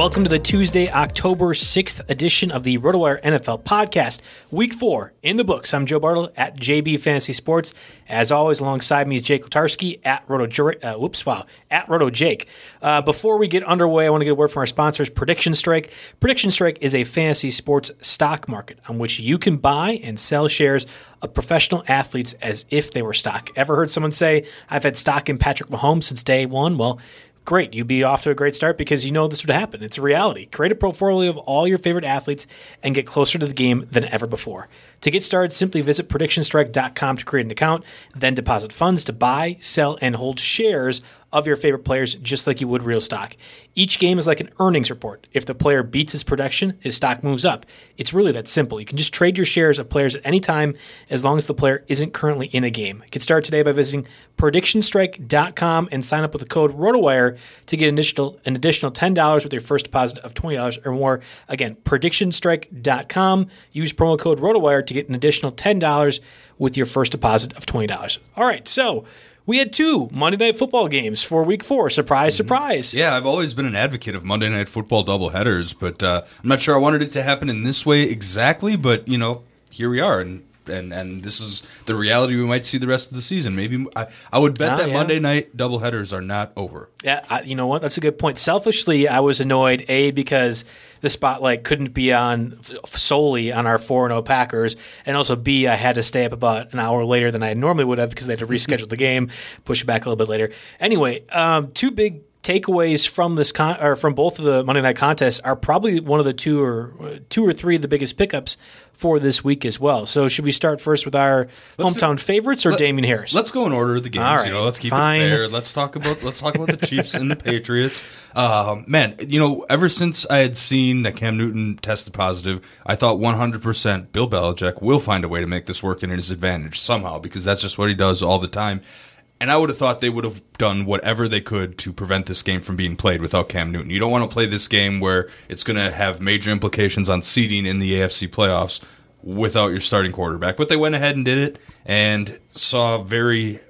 Welcome to the Tuesday, October 6th edition of the RotoWire NFL podcast. Week four in the books. I'm Joe Bartle at JB Fantasy Sports. As always, alongside me is Jake Latarski at Roto, uh, whoops, wow, at Roto Jake. Uh, before we get underway, I want to get a word from our sponsors, Prediction Strike. Prediction Strike is a fantasy sports stock market on which you can buy and sell shares of professional athletes as if they were stock. Ever heard someone say, I've had stock in Patrick Mahomes since day one? Well, great. You'd be off to a great start because you know this would happen. It's a reality. Create a portfolio of all your favorite athletes and get closer to the game than ever before. To get started, simply visit predictionstrike.com to create an account, then deposit funds to buy, sell, and hold shares of your favorite players just like you would real stock. Each game is like an earnings report. If the player beats his production, his stock moves up. It's really that simple. You can just trade your shares of players at any time as long as the player isn't currently in a game. You can start today by visiting predictionstrike.com and sign up with the code ROTOWIRE to get an additional, an additional $10 with your first deposit of $20 or more. Again, predictionstrike.com. Use promo code ROTOWIRE to get an additional $10 with your first deposit of $20. All right, so we had two Monday Night Football games for Week Four. Surprise, surprise! Yeah, I've always been an advocate of Monday Night Football doubleheaders, but uh, I'm not sure I wanted it to happen in this way exactly. But you know, here we are, and and and this is the reality we might see the rest of the season. Maybe I, I would bet Ah, that yeah. Monday Night doubleheaders are not over. Yeah, I, you know what? That's a good point. Selfishly, I was annoyed a because the spotlight couldn't be on solely on our four and zero Packers, and also b I had to stay up about an hour later than I normally would have because they had to reschedule the game, push it back a little bit later. Anyway, um, two big takeaways from this con- or from both of the Monday night contests are probably one of the two or uh, two or three of the biggest pickups for this week as well. So should we start first with our Let's hometown do- favorites or Let- Damien Harris? Let's go in order of the games. Right, You know, let's keep fine. it fair. Let's talk about let's talk about the Chiefs and the Patriots. Um, man, you know, ever since I had seen that Cam Newton tested positive, I thought 100% Bill Belichick will find a way to make this work in his advantage somehow because that's just what he does all the time. And I would have thought they would have done whatever they could to prevent this game from being played without Cam Newton. You don't want to play this game where it's going to have major implications on seeding in the AFC playoffs without your starting quarterback. But they went ahead and did it and saw very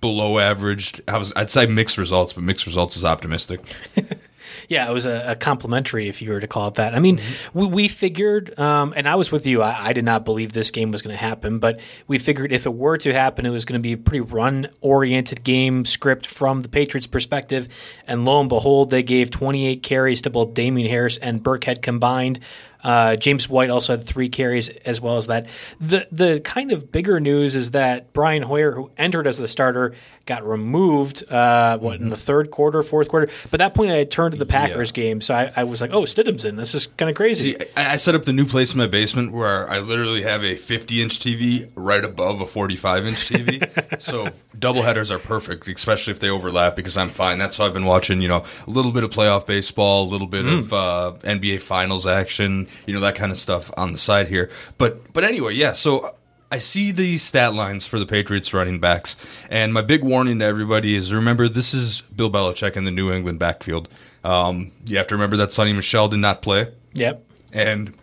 below average. I was, I'd say mixed results, but mixed results is optimistic. Yeah, it was a, a complimentary, if you were to call it that. I mean, Mm-hmm. we, we figured, um, and I was with you. I, I did not believe this game was going to happen, but we figured if it were to happen, it was going to be a pretty run-oriented game script from the Patriots' perspective. And lo and behold, they gave 28 carries to both Damien Harris and Burkhead combined. Uh, James White also had three carries as well as that. The the kind of bigger news is that Brian Hoyer, who entered as the starter, got removed. Uh, what in the third quarter, fourth quarter? But at that point, I had turned to the Packers game, so I, I was like, "Oh, Stidham's in. This is kind of crazy." See, I, I set up the new place in my basement where I literally have a 50 inch TV right above a 45 inch TV. so double headers are perfect, especially if they overlap because I'm fine. That's how I've been watching, you know, a little bit of playoff baseball, a little bit of uh, NBA finals action, you know, that kind of stuff on the side here. But but anyway, yeah, so I see the stat lines for the Patriots running backs, and my big warning to everybody is remember this is Bill Belichick in the New England backfield. Um, you have to remember that Sony Michel did not play Yep. and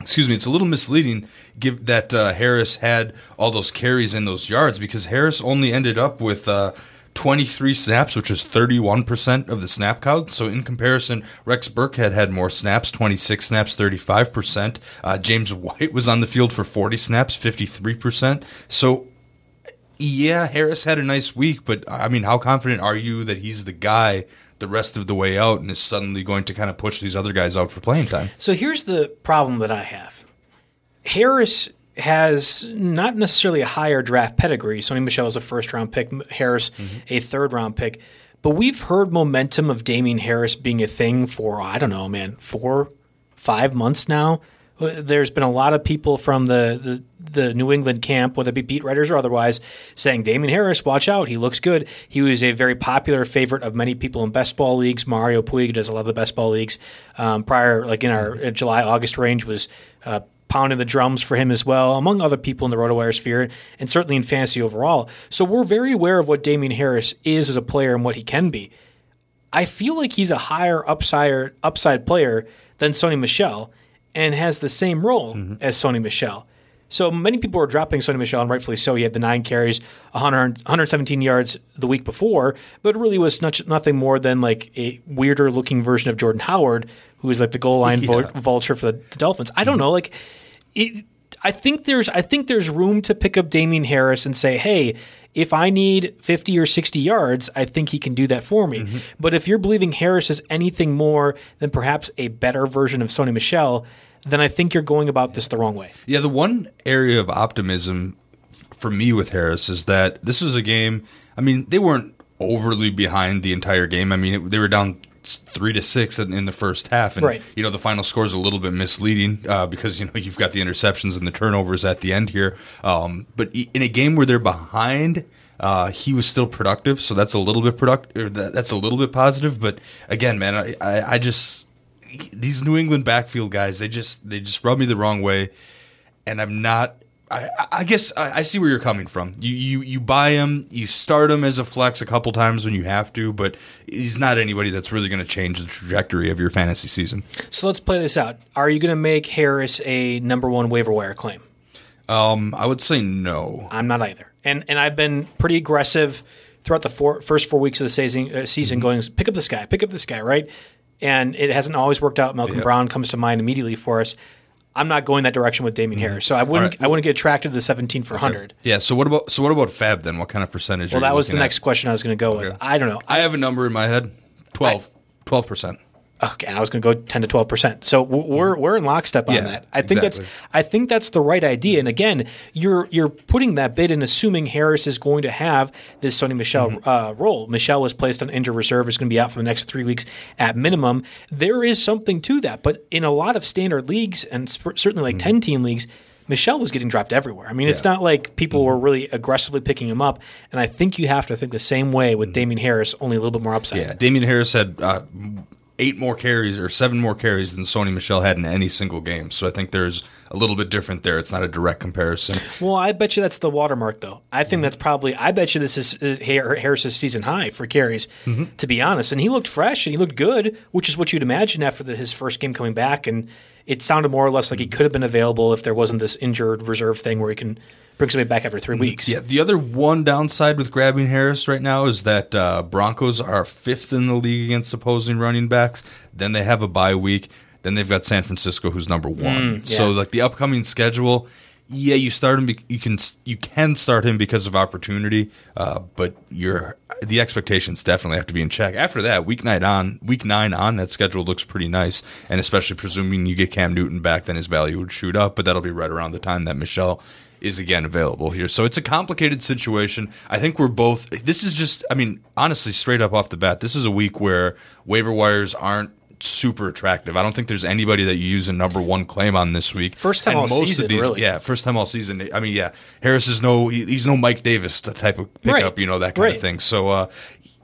excuse me, it's a little misleading give that uh, Harris had all those carries and those yards because Harris only ended up with uh, 23 snaps, which is 31% of the snap count. So in comparison, Rex Burkhead had more snaps, 26 snaps, 35%. Uh, James White was on the field for 40 snaps, 53%. So yeah, Harris had a nice week, but I mean, how confident are you that he's the guy the rest of the way out and is suddenly going to kind of push these other guys out for playing time? So here's the problem that I have. Harris has not necessarily a higher draft pedigree. Sony Michel is a first round pick, Harris a third round pick. But we've heard momentum of Damien Harris being a thing for I don't know, man, four, five months now. Uh, There's been a lot of people from the, the the New England camp, whether it be beat writers or otherwise, saying Damien Harris, watch out, he looks good. He was a very popular favorite of many people in best ball leagues. Mario Puig does a lot of the best ball leagues. Um, prior, like in our uh, July August range, was uh, pounding the drums for him as well, among other people in the RotoWire sphere, and certainly in fantasy overall. So we're very aware of what Damien Harris is as a player and what he can be. I feel like he's a higher upside upside player than Sony Michel and has the same role mm-hmm. as Sony Michel. So many people are dropping Sony Michel, and rightfully so. He had the nine carries, 100, 117 yards the week before, but it really was not, nothing more than like a weirder looking version of Jordan Howard, who was like the goal line vul- vulture for the, the Dolphins. I don't mm-hmm. know, like it, I think there's I think there's room to pick up Damien Harris and say, hey, if I need 50 or 60 yards, I think he can do that for me. Mm-hmm. But if you're believing Harris is anything more than perhaps a better version of Sony Michel, then I think you're going about this the wrong way. Yeah, the one area of optimism for me with Harris is that this was a game. I mean, they weren't overly behind the entire game. I mean, it, they were down three to six in, in the first half, and Right. you know the final score is a little bit misleading uh, because you know you've got the interceptions and the turnovers at the end here. Um, but in a game where they're behind. Uh, he was still productive, so that's a little bit productive. That, that's a little bit positive, but again, man, I, I, I just these New England backfield guys, they just they just rub me the wrong way, and I'm not. I, I guess I, I see where you're coming from. You, you you buy him, you start him as a flex a couple times when you have to, but he's not anybody that's really going to change the trajectory of your fantasy season. So let's play this out. Are you going to make Harris a number one waiver wire claim? Um, I would say no. I'm not either. And and I've been pretty aggressive throughout the four, first four weeks of the season, uh, season Mm-hmm. going, pick up this guy, pick up this guy, right? And it hasn't always worked out. Malcolm Yeah. Brown comes to mind immediately for us. I'm not going that direction with Damien Harris, so I wouldn't. Mm-hmm. right. I wouldn't get attracted to the 17 for 100. Yeah. So what about so what about Fab then? What kind of percentage? Well, that was the at? next question I was going to go with. I don't know. I have a number in my head 12 percent. Okay, and I was going to go ten to twelve percent. So we're we're in lockstep on Mm-hmm. Yeah, that. I think exactly. that's I think that's the right idea. And again, you're you're putting that bid in assuming Harris is going to have this Sony Michel Mm-hmm. uh, role. Michel was placed on injured reserve; is going to be out for the next three weeks at minimum. There is something to that, but in a lot of standard leagues and sp- certainly like Mm-hmm. ten team leagues. Michel was getting dropped everywhere. I mean, it's not like people Mm-hmm. were really aggressively picking him up. And I think you have to think the same way with Damien Harris, only a little bit more upside. Mm-hmm. Yeah, Damien Harris had uh, eight more carries or seven more carries than Sony Michel had in any single game. So I think there's a little bit different there. It's not a direct comparison. Well, I bet you that's the watermark, though. I think mm-hmm. that's probably. I bet you this is uh, Harris's season high for carries, mm-hmm. to be honest. And he looked fresh and he looked good, which is what you'd imagine after the, his first game coming back. And it sounded more or less like he mm-hmm. could have been available if there wasn't this injured reserve thing where he can bring somebody back after 3 weeks. Yeah, the other one downside with grabbing Harris right now is that uh, Broncos are fifth in the league against opposing running backs. Then they have a bye week. Then they've got San Francisco, who's number one. So yeah. like the upcoming schedule, yeah, you start him. You can you can start him because of opportunity, uh, but your the expectations definitely have to be in check. After that, week nine on week nine on that schedule looks pretty nice, and especially presuming you get Cam Newton back, then his value would shoot up. But that'll be right around the time that Michel is again available here. So it's a complicated situation. I think we're both. This is just. I mean, honestly, straight up off the bat, this is a week where waiver wires aren't super attractive. I don't think there's anybody that you use a number one claim on this week. First time all season, really. Yeah, first time all season. I mean, yeah, Harris is no, he, he's no Mike Davis type of pickup, Right. you know, that kind Right. of thing. So, uh,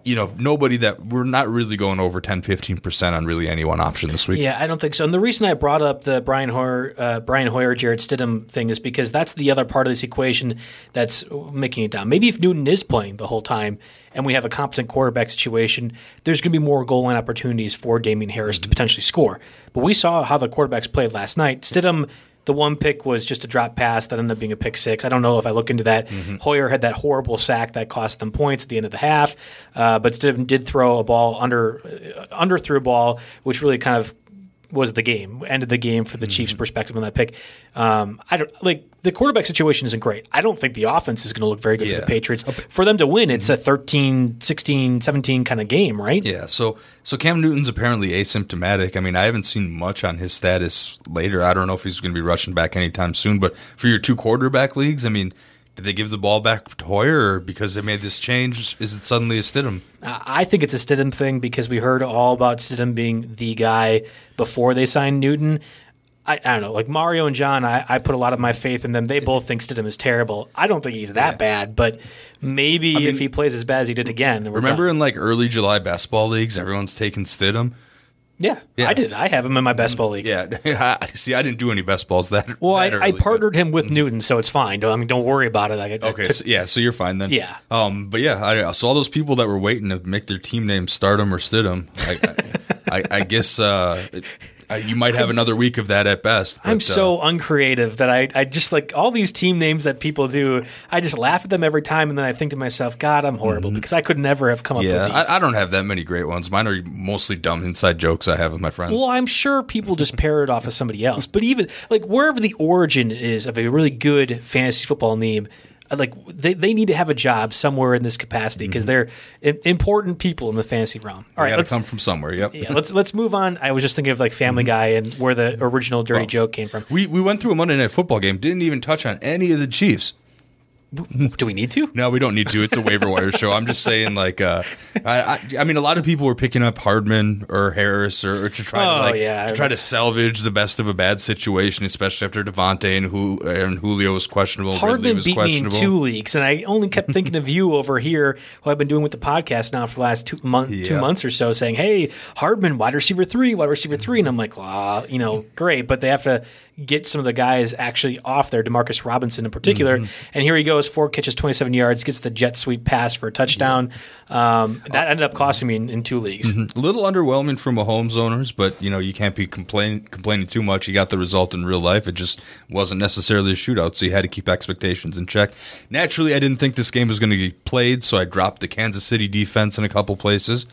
you know, nobody that we're not really going over 10, 15% on really any one option this week. Yeah, I don't think so. And the reason I brought up the Brian Hoyer, uh, Brian Hoyer, Jarrett Stidham thing is because that's the other part of this equation that's making it down. Maybe if Newton is playing the whole time and we have a competent quarterback situation, there's going to be more goal line opportunities for Damien Harris to potentially score. But we saw how the quarterbacks played last night. Stidham. The one pick was just a drop pass that ended up being a pick six. I don't know if I look into that. Hoyer had that horrible sack that cost them points at the end of the half, uh, but Stidham did throw a ball under uh, under threw a ball, which really kind of was the game, ended the game for the Chiefs' perspective on that pick. Um, I don't like the quarterback situation isn't great. I don't think the offense is going to look very good for the Patriots. For them to win, it's a mm-hmm. 13, 16, 17 kind of game, right? Yeah, so so Cam Newton's apparently asymptomatic. I mean, I haven't seen much on his status later. I don't know if he's going to be rushing back anytime soon. But for your two quarterback leagues, I mean, did they give the ball back to Hoyer, or because they made this change, is it suddenly a Stidham? I think it's a Stidham thing because we heard all about Stidham being the guy before they signed Newton. I, I don't know, like Mario and John, I, I put a lot of my faith in them. They both think Stidham is terrible. I don't think he's that bad, but maybe if he plays as bad as he did again, Remember done. in like early July basketball leagues, everyone's taking Stidham. Yeah, Yes. I did. I have him in my best ball league. Yeah, see, I didn't do any best balls that. Well, I, that I early, but- partnered him with Newton, so it's fine. Don't, I mean, don't worry about it. I, I Okay, took- so, yeah, so you're fine then. Yeah. Um, but yeah, I, so all those people that were waiting to make their team name Stardom or Stidham, I, I, I guess uh, it- uh, you might have another week of that at best. I'm so uh, uncreative that I, I just like all these team names that people do. I just laugh at them every time, and then I think to myself, God, I'm horrible because I could never have come up Mm-hmm. yeah, with these. I, I don't have that many great ones. Mine are mostly dumb inside jokes I have with my friends. Well, I'm sure people just pair it off of somebody else. But even like wherever the origin is of a really good fantasy football name, like they, they need to have a job somewhere in this capacity because they're important people in the fantasy realm. All right, I got to let's come from somewhere. Yep. yeah, let's let's move on. I was just thinking of like Family Mm-hmm. Guy and where the original dirty joke came from. We we went through a Monday night football game. Didn't even touch on any of the Chiefs. Do we need to? No, we don't need to. It's a waiver wire show. I'm just saying, like, uh, I, I, I mean, a lot of people were picking up Hardman or Harris or, or to try Oh, to like yeah. to try to salvage the best of a bad situation, especially after Davante and, Jul- and Julio was questionable. Hardman was beat me in two leagues, and I only kept thinking of you over here, who I've been doing with the podcast now for the last two, month, two months or so, saying, "Hey, Hardman, wide receiver three, wide receiver three. and I'm like, "Wow, you know, great," but they have to get some of the guys actually off there, Demarcus Robinson in particular, Mm-hmm. and here he goes, four catches, 27 yards, gets the jet sweep pass for a touchdown. Um, that ended up costing me in, in two leagues. A little underwhelming for Mahomes owners, but you know you can't be complain, complaining too much. He got the result in real life. It just wasn't necessarily a shootout, so you had to keep expectations in check. Naturally, I didn't think this game was going to be played, so I dropped the Kansas City defense in a couple places.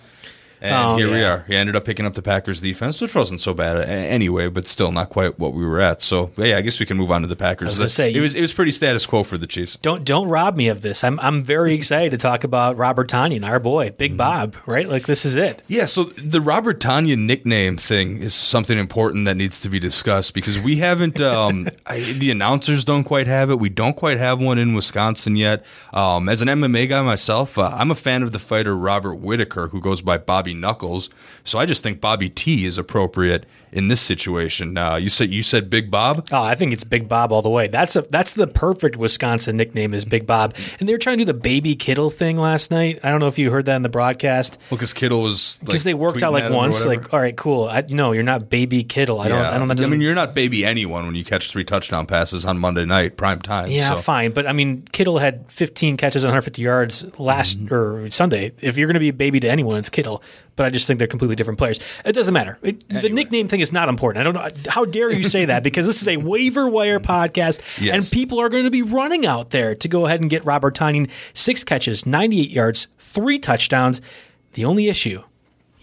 And Oh, here we are. He ended up picking up the Packers defense, which wasn't so bad anyway, but still not quite what we were at. So yeah, I guess we can move on to the Packers. was gonna say, it was it was pretty status quo for the Chiefs. Don't don't rob me of this. I'm I'm very excited to talk about Robert Tonyan, our boy, Big Mm-hmm. Bob. Right, like this is it. Yeah, so the Robert Tonyan nickname thing is something important that needs to be discussed because we haven't, um, I, the announcers don't quite have it. We don't quite have one in Wisconsin yet. Um, as an MMA guy myself, uh, I'm a fan of the fighter Robert Whitaker, who goes by Bobby Knuckles. So I just think Bobby T is appropriate in this situation. Uh, you said you said Big Bob. Oh, I think it's Big Bob all the way. That's a that's the perfect Wisconsin nickname is Big Bob. And they were trying to do the baby Kittle thing last night. I don't know if you heard that in the broadcast Well, because Kittle was because like, they worked out like at him or once. Like, all right, cool. I, no, you're not baby Kittle. I don't. Yeah. I don't. That I mean, you're not baby anyone when you catch three touchdown passes on Monday night prime time. Yeah, so. fine, but I mean, Kittle had 15 catches and 150 yards last Mm-hmm. or Sunday. If you're going to be a baby to anyone, it's Kittle. But I just think they're completely different players. It doesn't matter. It, The nickname thing is not important. I don't know. How dare you say that? Because this is a waiver wire mm. podcast, Yes. and people are going to be running out there to go ahead and get Robert Tonyan six catches, 98 yards, three touchdowns. The only issue.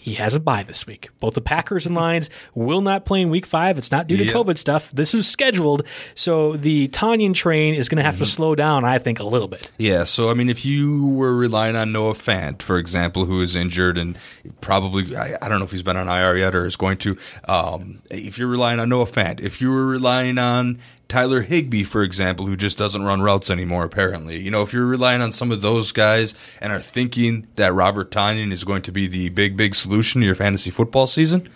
He has a bye this week. Both the Packers and Lions will not play in week five. It's not due to Yeah. COVID stuff. This is scheduled. So the Tonyan train is going to have Mm-hmm. to slow down, I think, a little bit. Yeah, so I mean, if you were relying on Noah Fant, for example, who is injured and probably, I, I don't know if he's been on IR yet or is going to, um, if you're relying on Noah Fant, if you were relying on Tyler Higbee, for example, who just doesn't run routes anymore, apparently, you know, if you're relying on some of those guys and are thinking that Robert Tonyan is going to be the big, big solution to your fantasy football season,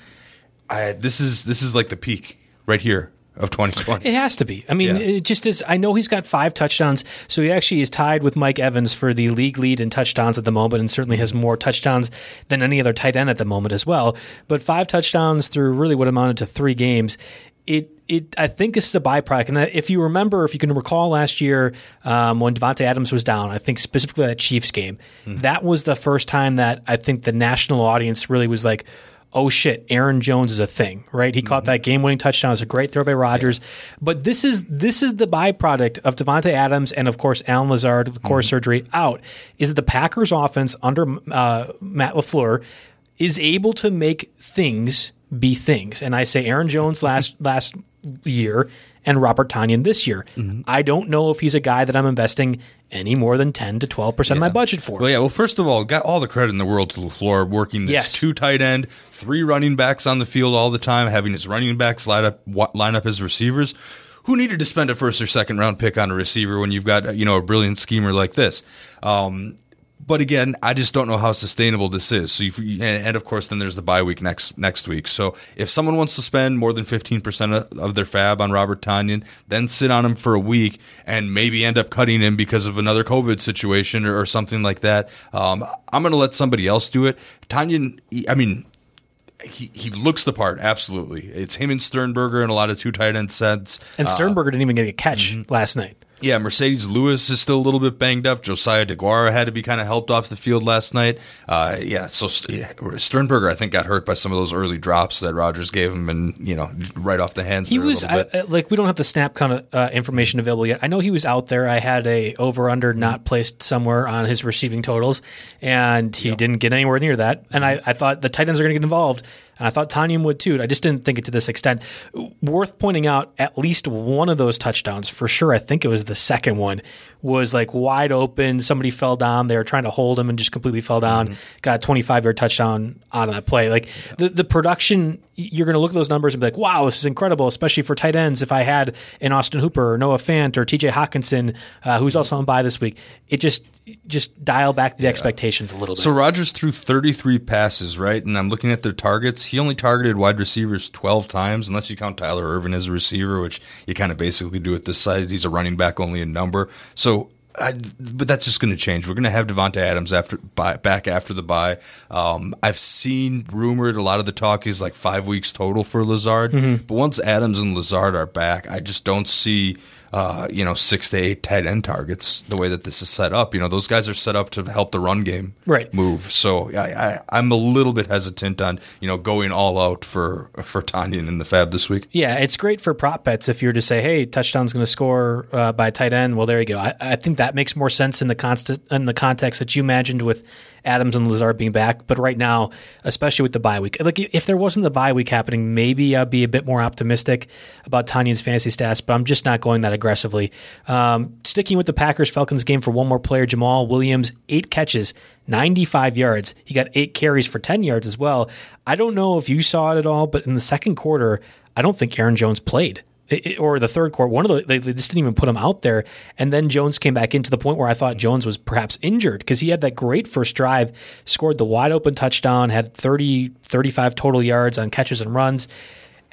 I, this is this is like the peak right here of 2020. It has to be. I mean, Yeah. it just is. I know he's got five touchdowns, so he actually is tied with Mike Evans for the league lead in touchdowns at the moment, and certainly has more touchdowns than any other tight end at the moment as well. But five touchdowns through really what amounted to three games. It, it, I think this is a byproduct. And if you remember, if you can recall last year um, when Davante Adams was down, I think specifically that Chiefs game, that was the first time that I think the national audience really was like, oh shit, Aaron Jones is a thing, right? He caught that game-winning touchdown. It was a great throw by Rodgers. But this is this is the byproduct of Davante Adams and of course Allen Lazard, the core surgery out. Is that the Packers offense under uh, Matt Lafleur is able to make things be things, and I say Aaron Jones last last year and Robert Tonyan this year. I don't know if he's a guy that I'm investing any more than 10 to 12% of my budget for. Well, yeah. Well, first of all, got all the credit in the world to Lafleur working this Yes. two tight end, three running backs on the field all the time, having his running backs line up line up his receivers. Who needed to spend a first or second round pick on a receiver when you've got you know a brilliant schemer like this? Um, but again, I just don't know how sustainable this is. So, and, of course, then there's the bye week next next week. So, if someone wants to spend more than fifteen percent of, their fab on Robert Tonyan, then sit on him for a week and maybe end up cutting him because of another COVID situation or, or something like that, um, I'm going to let somebody else do it. Tonyan, I mean, he, he looks the part, absolutely. It's him and Sternberger in a lot of two tight end sets. And Sternberger didn't even get a catch last night. Yeah, Marcedes Lewis is still a little bit banged up. Josiah DeGuara had to be kind of helped off the field last night. Uh, yeah, so Sternberger, I think, got hurt by some of those early drops that Rodgers gave him, and you know, right off the hands. He was I, like we don't have the snap kind of uh, information available yet. I know he was out there. I had a over under not placed somewhere on his receiving totals, and he didn't get anywhere near that. And I, I thought the Titans are going to get involved, and I thought Tonyan would too. I just didn't think it to this extent. Worth pointing out, at least one of those touchdowns for sure. I think it was the second one was like wide open. Somebody fell down. They were trying to hold him and just completely fell down. Got a 25 yard touchdown out of that play. Like the, the production, you're going to look at those numbers and be like, wow, this is incredible, especially for tight ends. If I had an Austin Hooper or Noah Fant or TJ Hockenson, uh, who's also on by this week, it just, just dial back the expectations a little bit. So Rodgers threw 33 passes, right? And I'm looking at their targets. He only targeted wide receivers 12 times, unless you count Tyler Ervin as a receiver, which you kind of basically do at this side. He's a running back only in number. So, I, but that's just going to change. We're going to have Davante Adams after by, back after the bye. Um, I've seen rumored a lot of the talk is like five weeks total for Lazard. Mm-hmm. But once Adams and Lazard are back, I just don't see uh, you know, six to eight tight end targets the way that this is set up. You know, those guys are set up to help the run game Right. move. So I, I, I'm a little bit hesitant on, you know, going all out for for Tonyan in the fab this week. Yeah, it's great for prop bets if you're to say, "Hey, touchdown's going to score uh, by tight end." Well, there you go. I, I think that makes more sense in the constant in the context that you imagined with Adams and Lazard being back. But right now, especially with the bye week, like if there wasn't the bye week happening, maybe I'd be a bit more optimistic about Tonyan's fantasy stats. But I'm just not going that aggressively. Um, sticking with the Packers Falcons game for one more player, Jamaal Williams, eight catches, 95 yards. He got eight carries for 10 yards as well. I don't know if you saw it at all, but in the second quarter, I don't think Aaron Jones played. It- or the third quarter. One of the they, they just didn't even put him out there. And then Jones came back into the point where I thought Jones was perhaps injured because he had that great first drive, scored the wide open touchdown, had 30, 35 total yards on catches and runs.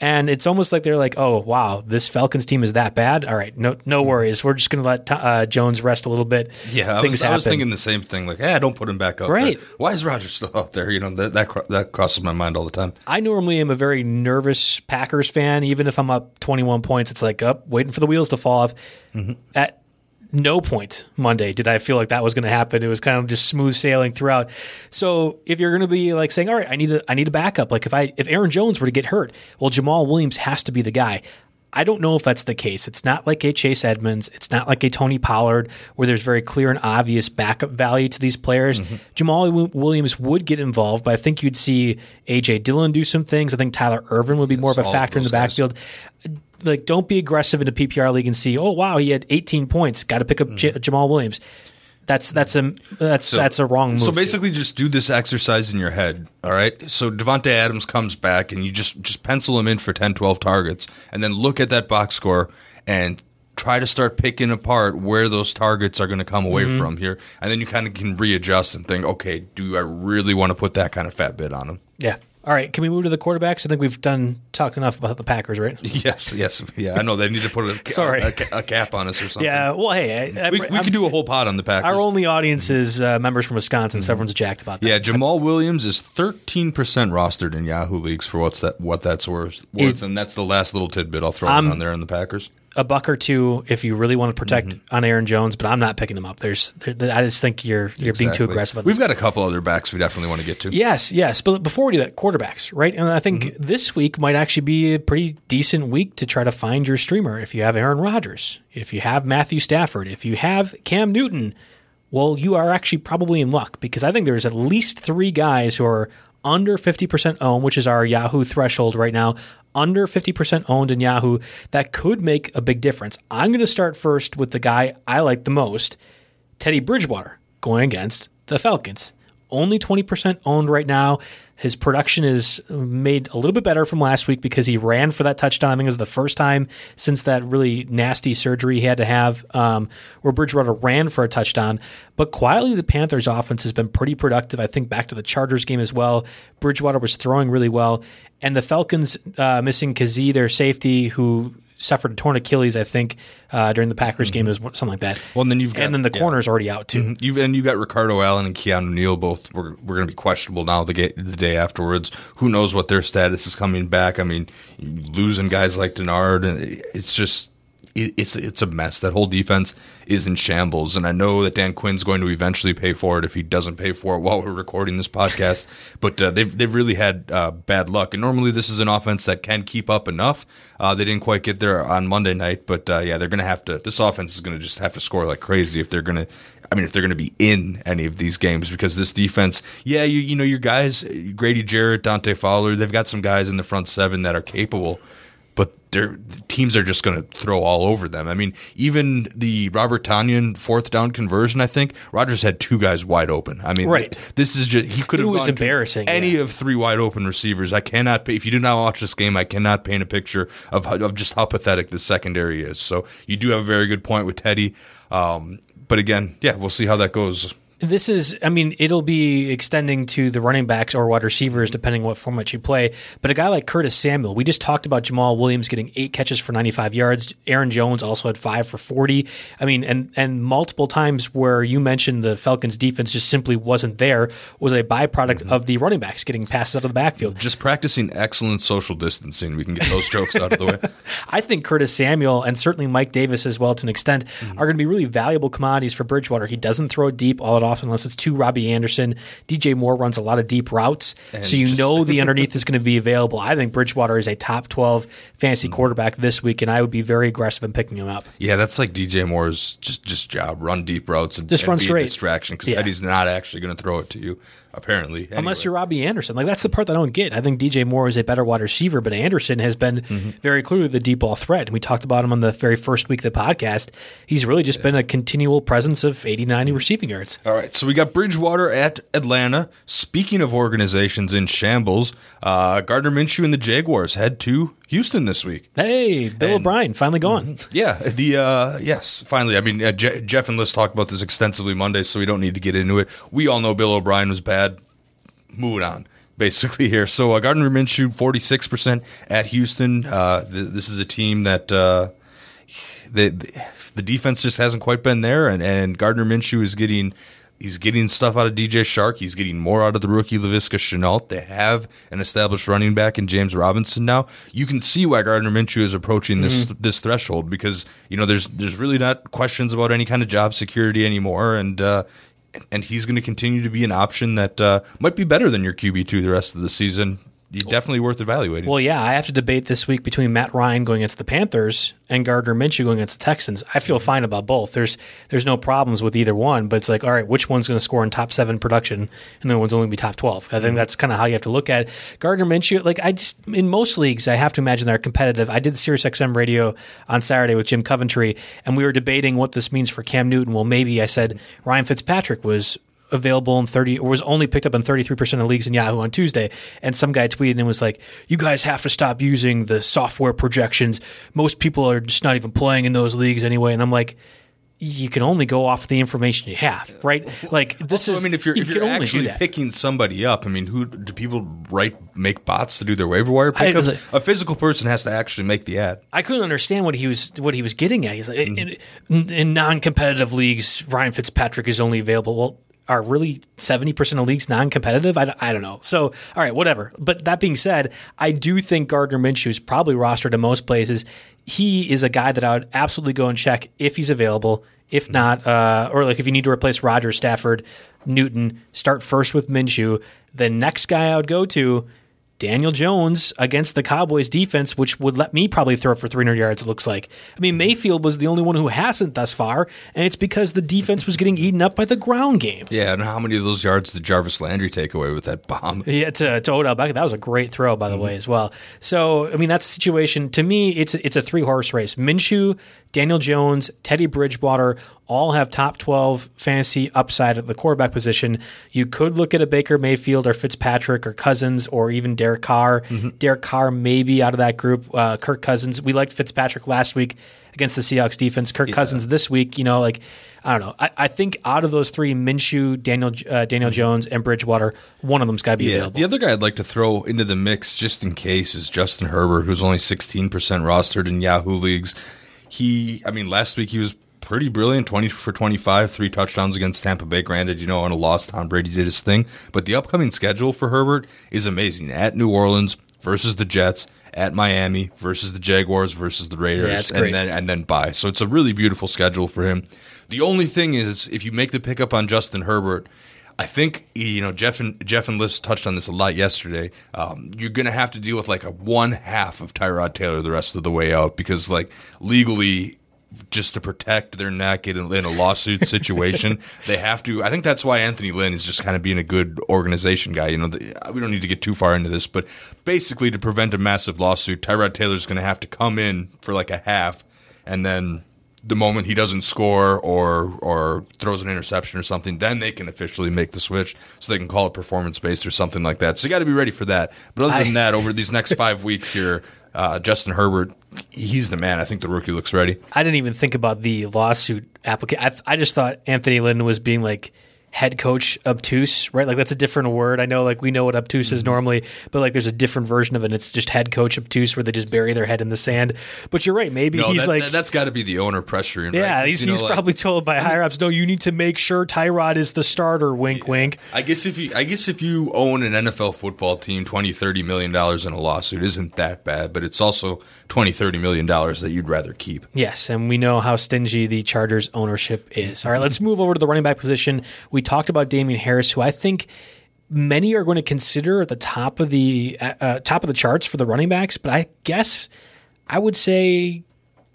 And it's almost like they're like, oh wow, this Falcons team is that bad. All right, no no worries. We're just going to let uh, Jones rest a little bit. Yeah, I was, I was thinking the same thing. Like, yeah, don't put him back up. Right. there. Why is Rodgers still out there? You know, that that, that crosses my mind all the time. I normally am a very nervous Packers fan. Even if I'm up 21 points, it's like up, waiting for the wheels to fall off. At no point Monday did I feel like that was going to happen. It was kind of just smooth sailing throughout. So if you're going to be like saying, "All right, I need a I need a backup," like if I if Aaron Jones were to get hurt, well, Jamaal Williams has to be the guy. I don't know if that's the case. It's not like a Chase Edmonds. It's not like a Tony Pollard where there's very clear and obvious backup value to these players. Jamaal Williams would get involved, but I think you'd see AJ Dillon do some things. I think Tyler Ervin would be more of a all of factor in the backfield. guys. Like, don't be aggressive in a PPR league and see, oh wow, he had 18 points. Got to pick up J- mm-hmm. Jamaal Williams. That's that's a that's that's a wrong move. So too. basically, just do this exercise in your head. All right. So Davante Adams comes back, and you just just pencil him in for 10, 12 targets, and then look at that box score and try to start picking apart where those targets are going to come away mm-hmm. from here, and then you kind of can readjust and think, okay, do I really want to put that kind of fat bid on him? yeah. All right, can we move to the quarterbacks? I think we've done talk enough about the Packers, right? Yes, yes, yeah. I know they need to put a, Sorry. a, a cap on us or something. Yeah. Well, hey, I, I, we, we could do a whole pod on the Packers. Our only audience is uh, members from Wisconsin, so everyone's jacked about that. Yeah, Jamaal Williams is thirteen percent rostered in Yahoo leagues for what's that what that's worth, worth and that's the last little tidbit I'll throw on there on the Packers. A buck or two if you really want to protect Mm-hmm. on Aaron Jones, but I'm not picking him up. There's, there, I just think you're you're being too aggressive. On We've got a couple other backs we definitely want to get to. Yes, yes. But before we do that, quarterbacks, right? And I think Mm-hmm. this week might actually be a pretty decent week to try to find your streamer. If you have Aaron Rodgers, if you have Matthew Stafford, if you have Cam Newton, well, you are actually probably in luck because I think there's at least three guys who are under 50% owned, which is our Yahoo threshold right now, under 50% owned in Yahoo, that could make a big difference. I'm going to start first with the guy I like the most, Teddy Bridgewater, going against the Falcons. Only 20% owned right now. His production is made a little bit better from last week because he ran for that touchdown. I think it was the first time since that really nasty surgery he had to have um, where Bridgewater ran for a touchdown. But quietly, the Panthers' offense has been pretty productive. I think back to the Chargers game as well. Bridgewater was throwing really well. And the Falcons uh, missing Kazee, their safety, who suffered a torn Achilles, I think, uh, during the Packers game, it was something like that. Well, and then you've got- and then the yeah. corner's already out too. You've and you got Ricardo Allen and Keanu Neal both. We're we're going to be questionable now. The ga- the day afterwards, who knows what their status is coming back? I mean, losing guys like Denard, and it's just it, it's it's a mess. That whole defense is in shambles, and I know that Dan Quinn's going to eventually pay for it if he doesn't pay for it while we're recording this podcast. but uh, they've they've really had uh, bad luck, and normally this is an offense that can keep up enough. Uh, they didn't quite get there on Monday night, but uh, yeah, they're going to have to. This offense is going to just have to score like crazy if they're going to. I mean, if they're going to be in any of these games, because this defense, yeah, you you know your guys, Grady Jarrett, Dante Fowler, they've got some guys in the front seven that are capable but their teams are just going to throw all over them. I mean, even the Robert Tonyan fourth down conversion, I think Rodgers had two guys wide open. I mean, Right. This is just he could It have was gone to embarrassing, Any yeah. of three wide open receivers, I cannot. If you did not watch this game, I cannot paint a picture of how, of just how pathetic the secondary is. So you do have a very good point with Teddy. Um, but again, yeah, we'll see how that goes. This is, I mean, it'll be extending to the running backs or wide receivers, depending what format you play. But a guy like Curtis Samuel, we just talked about Jamaal Williams getting eight catches for 95 yards. Aaron Jones also had five for 40. I mean, and and multiple times where you mentioned the Falcons' defense just simply wasn't there was a byproduct of the running backs getting passes out of the backfield. Just practicing excellent social distancing, we can get those jokes out of the way. I think Curtis Samuel and certainly Mike Davis as well to an extent Mm-hmm. are going to be really valuable commodities for Bridgewater. He doesn't throw deep all that often unless it's to Robbie Anderson. DJ Moore runs a lot of deep routes, so you just- know the underneath is going to be available. I think Bridgewater is a top 12 fantasy Mm-hmm. quarterback this week, and I would be very aggressive in picking him up. Yeah, that's like DJ Moore's just just job: run deep routes and Just and run straight. distraction because Yeah. Teddy's not actually going to throw it to you. Apparently, Unless you're Robbie Anderson. Like that's the part that I don't get. I think DJ Moore is a better wide receiver, but Anderson has been Mm-hmm. very clearly the deep ball threat. And we talked about him on the very first week of the podcast. He's really just been a continual presence of 80, 90 receiving yards. All right, so we got Bridgewater at Atlanta. Speaking of organizations in shambles, uh, Gardner Minshew and the Jaguars head to Houston this week. Hey, Bill And- O'Brien finally gone. Yeah, the uh yes, finally. I mean, uh, Je- Jeff and Liz talked about this extensively Monday, so we don't need to get into it. We all know Bill O'Brien was bad. Moving on, basically here. So uh, Gardner Minshew, forty six percent at Houston. Uh, th- this is a team that uh, the the defense just hasn't quite been there, and and Gardner Minshew is getting. He's getting stuff out of DJ Chark. He's getting more out of the rookie Laviska Shenault. They have an established running back in James Robinson now. You can see why Gardner Minshew is approaching this this threshold because you know there's there's really not questions about any kind of job security anymore, and uh, and he's going to continue to be an option that uh, might be better than your QB two the rest of the season. Definitely worth evaluating. Well, yeah, I have to debate this week between Matt Ryan going against the Panthers and Gardner Minshew going against the Texans. I feel mm-hmm. fine about both. There's there's no problems with either one, but it's like, all right, which one's going to score in top seven production, and then one's only going to be top twelve. I think mm-hmm. that's kind of how you have to look at it. Gardner Minshew. Like I just in most leagues, I have to imagine they're competitive. I did Sirius XM radio on Saturday with Jim Coventry, and we were debating what this means for Cam Newton. Well, maybe I said Ryan Fitzpatrick was available in 30 or was only picked up in 33% of leagues in Yahoo on Tuesday. And some guy tweeted and was like, You guys have to stop using the software projections. Most people are just not even playing in those leagues anyway. And I'm like, you can only go off the information you have, right? Like this Also, is. I mean, if you're you if you're only actually picking somebody up, I mean, who do people write make bots to do their waiver wire I- pickups? like- a physical person has to actually make the ad. I couldn't understand what he was what he was getting at. He's like, Mm-hmm. in, in, in non-competitive leagues, Ryan Fitzpatrick is only available. Well, are really seventy percent of leagues non-competitive? I, I don't know. So, all right, whatever. But that being said, I do think Gardner Minshew is probably rostered in most places. He is a guy that I would absolutely go and check if he's available. If not, uh, or like if you need to replace Roger Stafford, Newton, start first with Minshew. The next guy I would go to Daniel Jones against the Cowboys defense, which would let me probably throw for 300 yards, it looks like. I mean, Mayfield was the only one who hasn't thus far, and it's because the defense was getting eaten up by the ground game. Yeah, and how many of those yards did Jarvis Landry take away with that bomb? Yeah, to, to Odell Beckham. That was a great throw, by the Mm-hmm. way, as well. So, I mean, that's the situation. To me, it's it's a three horse race. Minshew, Daniel Jones, Teddy Bridgewater all have top 12 fantasy upside at the quarterback position. You could look at a Baker Mayfield or Fitzpatrick or Cousins or even Derek Carr. Mm-hmm. Derek Carr may be out of that group. Uh, Kirk Cousins. We liked Fitzpatrick last week against the Seahawks defense. Kirk Cousins this week, you know, like, I don't know. I, I think out of those three, Minshew, Daniel uh, Daniel Jones, and Bridgewater, one of them's got to be. Yeah, available. the other guy I'd like to throw into the mix just in case is Justin Herbert, who's only 16% rostered in Yahoo leagues. He, I mean, last week he was pretty brilliant 20 for 25, three touchdowns against Tampa Bay. Granted, you know, on a loss, Tom Brady did his thing. But the upcoming schedule for Herbert is amazing. At New Orleans versus the Jets, at Miami versus the Jaguars versus the Raiders, Yeah, and then and then bye. So it's a really beautiful schedule for him. The only thing is, if you make the pickup on Justin Herbert, I think you know Jeff and Jeff and Liz touched on this a lot yesterday. Um, you're going to have to deal with like a one half of Tyrod Taylor the rest of the way out because like legally. Just to protect their neck in a, in a lawsuit situation, they have to. I think that's why Anthony Lynn is just kind of being a good organization guy. You know, the, we don't need to get too far into this, but basically, to prevent a massive lawsuit, Tyrod Taylor's going to have to come in for like a half, and then the moment he doesn't score or or throws an interception or something, then they can officially make the switch, so they can call it performance based or something like that. So you got to be ready for that. But other than that, over these next five weeks here, uh, Justin Herbert, he's the man. I think the rookie looks ready. I didn't even think about the lawsuit application. I, I just thought Anthony Lynn was being like head coach obtuse, right? Like that's a different word. I know, like we know what obtuse Mm-hmm. is normally, but like there's a different version of it. And it's just head coach obtuse, where they just bury their head in the sand. But you're right. Maybe No, he's that, like. that, has got to be the owner pressuring. yeah, right? he's, you know, he's like- probably told by higher ups, no, you need to make sure Tyrod is the starter. Wink, wink. I guess if you I guess if you own an NFL football team 20 30 million dollars in a lawsuit isn't that bad, but it's also 20 30 million dollars that you'd rather keep. Yes, and we know how stingy the Chargers ownership is. All right, let's move over to the running back position. We talked about Damien Harris, who I think many are going to consider at the top of the uh, uh, top of the charts for the running backs, but I guess I would say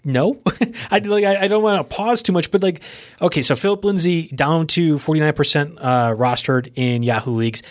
no. I like I, don't want to pause too much, but like okay, so Phillip Lindsay down to forty nine percent uh, rostered in Yahoo leagues.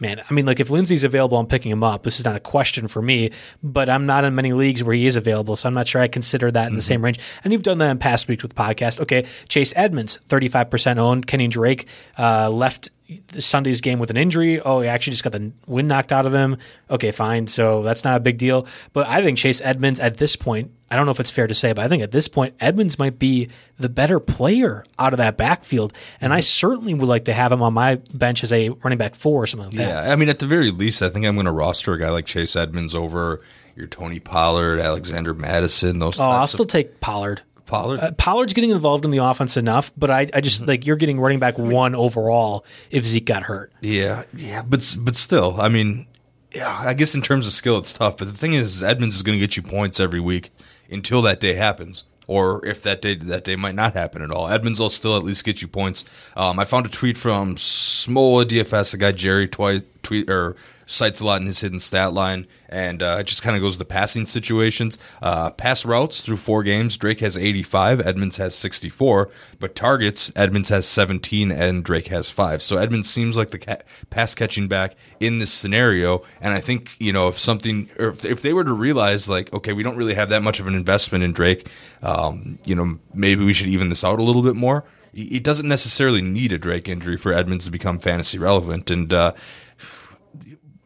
Man, I mean, like if Lindsay's available, I'm picking him up. This is not a question for me, but I'm not in many leagues where he is available, so I'm not sure I consider that in the same range. And you've done that in past weeks with podcast. Okay, Chase Edmonds, 35% owned. Kenny Drake uh, left Sunday's game with an injury. Oh, he actually just got the wind knocked out of him. Okay, fine. So that's not a big deal. But I think Chase Edmonds at this point, I don't know if it's fair to say, but I think at this point, Edmonds might be the better player out of that backfield. And I certainly would like to have him on my bench as a running back four or something like that. Yeah, I mean, at the very least, I think I'm going to roster a guy like Chase Edmonds over your Tony Pollard, Alexander Mattison. Those. Oh, I'll types of- still take Pollard. Pollard. Uh, Pollard's getting involved in the offense enough, but I, I just like you're getting running back one overall if Zeke got hurt. Yeah, yeah, but but still, I mean, yeah, I guess in terms of skill, it's tough. But the thing is, Edmonds is going to get you points every week until that day happens, or if that day that day might not happen at all. Edmonds will still at least get you points. Um, I found a tweet from Smola DFS, the guy Jerry twice tweet or cites a lot in his hidden stat line, and uh, it just kind of goes to passing situations. Uh, pass routes through four games, Drake has 85, Edmonds has 64, but targets, Edmonds has 17, and Drake has five. So Edmonds seems like the ca- pass catching back in this scenario, and I think you know if something, or if, if they were to realize like, okay, we don't really have that much of an investment in Drake, um, you know, maybe we should even this out a little bit more. It doesn't necessarily need a Drake injury for Edmonds to become fantasy relevant, and uh,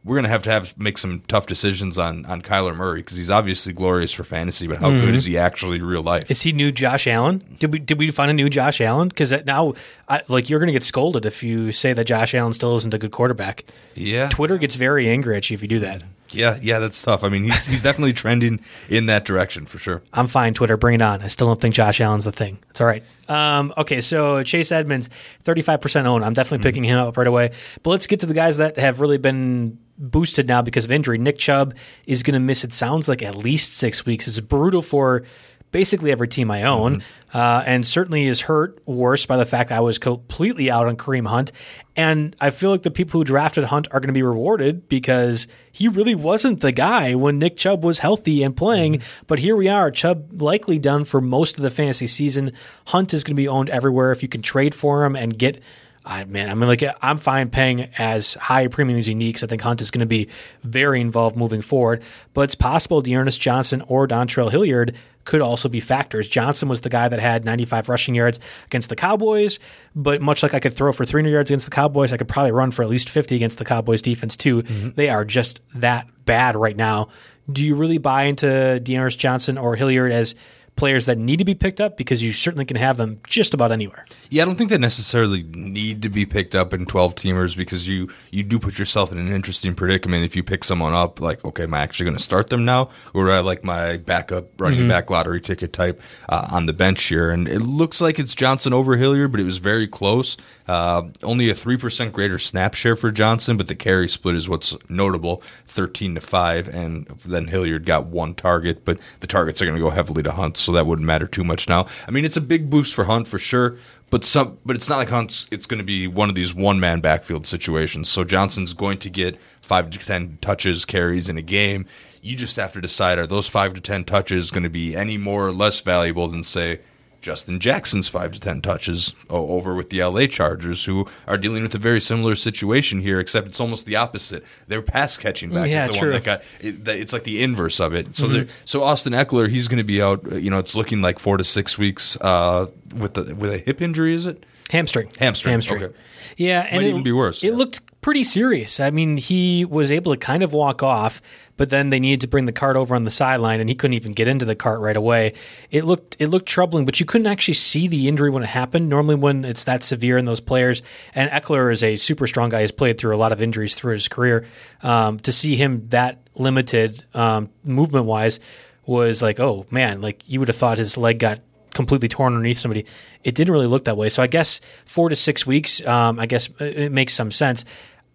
we're gonna have to have make some tough decisions on on Kyler Murray because he's obviously glorious for fantasy, but how good mm-hmm. is he actually in real life? Is he new Josh Allen? Did we did we find a new Josh Allen? Because now, I, like, you're going to get scolded if you say that Josh Allen still isn't a good quarterback. yeah, Twitter gets very angry at you if you do that. Yeah, yeah. That's tough. I mean, he's he's definitely trending in that direction for sure. I'm fine, Twitter. Bring it on. I still don't think Josh Allen's the thing. It's all right. Um, okay, so Chase Edmonds, 35% own. I'm definitely picking him up right away. But let's get to the guys that have really been boosted now because of injury. Nick Chubb is going to miss, it sounds like, at least six weeks. It's brutal for basically every team I own, uh, and certainly is hurt worse by the fact I was completely out on Kareem Hunt. And I feel like the people who drafted Hunt are going to be rewarded because he really wasn't the guy when Nick Chubb was healthy and playing. But here we are, Chubb likely done for most of the fantasy season. Hunt is going to be owned everywhere if you can trade for him and get I man, I mean, like I'm fine paying as high a premium as you need because I think Hunt is going to be very involved moving forward. But it's possible D'Ernest Johnson or Dontrell Hilliard could also be factors. Johnson was the guy that had 95 rushing yards against the Cowboys, but much like I could throw for 300 yards against the Cowboys, I could probably run for at least 50 against the Cowboys defense too. Mm-hmm. They are just that bad right now. Do you really buy into D'Ernest Johnson or Hilliard as players that need to be picked up because you certainly can have them just about anywhere. Yeah, I don't think they necessarily need to be picked up in 12 teamers because you you do put yourself in an interesting predicament if you pick someone up like, okay, am I actually going to start them now or I like my backup running back lottery ticket type uh, on the bench here? And it looks like it's Johnson over Hilliard, but it was very close. Uh, only a 3% greater snap share for Johnson, but the carry split is what's notable 13 to 5. And then Hilliard got one target, but the targets are going to go heavily to Hunt, so that wouldn't matter too much now. I mean, it's a big boost for Hunt for sure. But some, but it's not like Hunt's. It's going to be one of these one man backfield situations. So Johnson's going to get five to ten touches, carries in a game. You just have to decide: are those five to ten touches going to be any more or less valuable than say Justin Jackson's five to ten touches over with the LA Chargers, who are dealing with a very similar situation here, except it's almost the opposite. Their pass catching back Yeah, is the true. one that got. It, that- it's like the inverse of it. So, there, so Austin Ekeler, he's going to be out. uh, You know, it's looking like four to six weeks uh, with the with a hip injury. Is it? Hamstring. Hamstring, Hamstring. okay. Yeah, and Might it, even be worse, It yeah. looked pretty serious. I mean, he was able to kind of walk off, but then they needed to bring the cart over on the sideline, and he couldn't even get into the cart right away. It looked it looked troubling, but you couldn't actually see the injury when it happened. Normally, when it's that severe in those players, and Ekeler is a super strong guy. He's played through a lot of injuries through his career. Um, to see him that limited um, movement wise was like, oh man, like you would have thought his leg got completely torn underneath somebody. It didn't really look that way. So I guess four to six weeks, um, I guess it it makes some sense.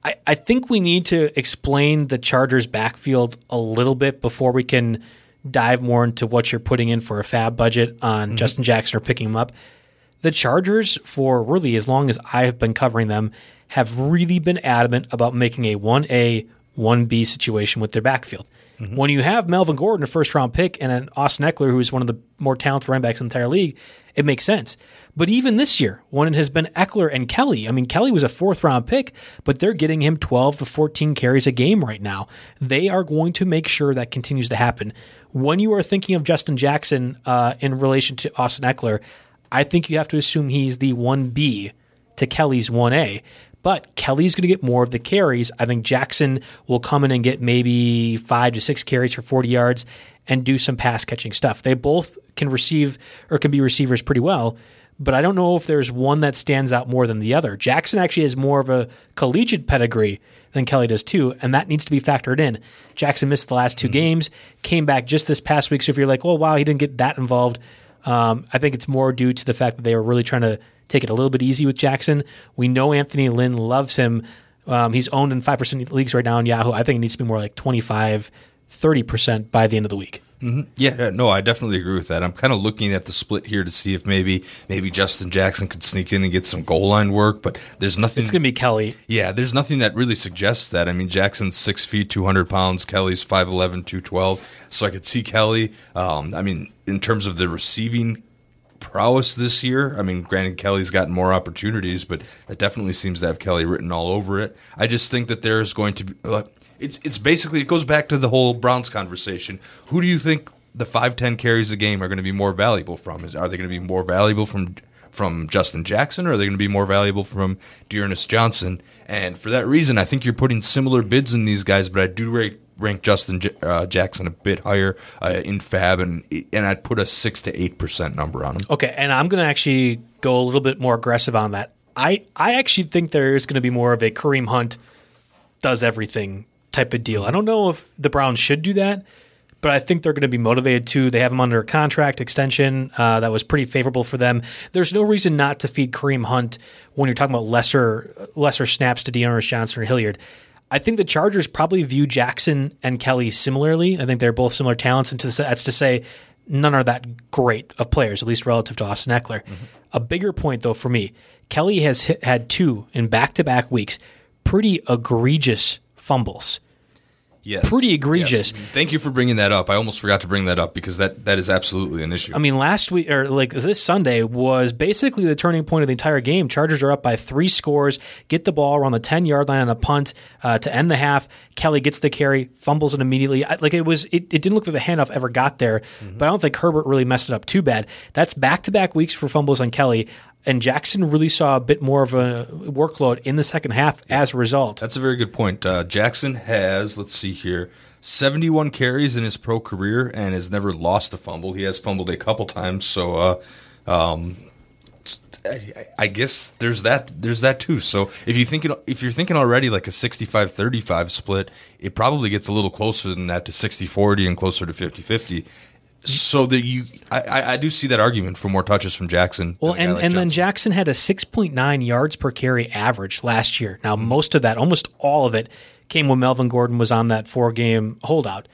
I, I think we need to explain the Chargers backfield a little bit before we can dive more into what you're putting in for a FAAB budget on Justin Jackson or picking him up. The Chargers, for really as long as I've been covering them, have really been adamant about making a 1A, 1B situation with their backfield. When you have Melvin Gordon, a first round pick, and an Austin Ekeler, who is one of the more talented running backs in the entire league, it makes sense. But even this year, when it has been Ekeler and Kelley, I mean, Kelley was a fourth round pick, but they're getting him 12 to 14 carries a game right now. They are going to make sure that continues to happen. When you are thinking of Justin Jackson uh, in relation to Austin Ekeler, I think you have to assume he's the 1B to Kelley's 1A. But Kelley's going to get more of the carries. I think Jackson will come in and get maybe five to six carries for 40 yards and do some pass catching stuff. They both can receive or can be receivers pretty well, but I don't know if there's one that stands out more than the other. Jackson actually has more of a collegiate pedigree than Kelley does too, and that needs to be factored in. Jackson missed the last 2 games, came back just this past week. So if you're like, well, wow, he didn't get that involved, um, I think it's more due to the fact that they were really trying to take it a little bit easy with Jackson. We know Anthony Lynn loves him. Um, he's owned in 5% leagues right now on Yahoo. I think it needs to be more like 25, 30% by the end of the week. Yeah, no, I definitely agree with that. I'm kind of looking at the split here to see if maybe maybe Justin Jackson could sneak in and get some goal line work, but there's nothing. It's going to be Kelley. Yeah, there's nothing that really suggests that. I mean, Jackson's six feet, 200 pounds. Kelley's 5'11, 212. So I could see Kelley. Um, I mean, in terms of the receiving prowess this year, I mean, granted, Kelley's gotten more opportunities, but it definitely seems to have Kelley written all over it. I just think that there's going to be. Uh, it's, it's basically, it goes back to the whole Browns conversation. Who do you think the five ten carries a game are going to be more valuable from? Is Are they going to be more valuable from from Justin Jackson, or are they going to be more valuable from D'Ernest Johnson? And for that reason, I think you're putting similar bids in these guys, but I do rate, rank Justin J- uh, Jackson a bit higher uh, in FAAB, and and I'd put a six to eight percent number on him. Okay, and I'm going to actually go a little bit more aggressive on that. I, I actually think there is going to be more of a Kareem Hunt does everything type of deal. I don't know if the Browns should do that, but I think they're going to be motivated to. They have him under a contract extension uh, that was pretty favorable for them. There's no reason not to feed Kareem Hunt when you're talking about lesser lesser snaps to D'Ernest Johnson or Hilliard. I think the Chargers probably view Jackson and Kelley similarly. I think they're both similar talents, and to, that's to say none are that great of players, at least relative to Austin Ekeler. Mm-hmm. A bigger point, though, for me, Kelley has hit, had two in back to back weeks, pretty egregious fumbles. Yes, Pretty egregious. Yes. Thank you for bringing that up. I almost forgot to bring that up because that that is absolutely an issue. I mean, last week or like this Sunday was basically the turning point of the entire game. Chargers are up by three scores, get the ball around the ten yard line on a punt uh, to end the half. Kelley gets the carry, fumbles it immediately. I, like it was, it, it didn't look like the handoff ever got there, but I don't think Herbert really messed it up too bad. That's back to back weeks for fumbles on Kelley. And Jackson really saw a bit more of a workload in the second half as a result. That's a very good point. Uh, Jackson has, let's see here, 71 carries in his pro career and has never lost a fumble. He has fumbled a couple times, so uh, um, I, I guess there's that. There's that too. So if you thinking if you're thinking already like a 65-35 split, it probably gets a little closer than that to 60-40 and closer to 50-50. So that you, I- I, do see that argument for more touches from Jackson. Well, than a guy and, like and then Jackson had a 6.9 yards per carry average last year. Now, most of that, almost all of it, came when Melvin Gordon was on that four game holdout.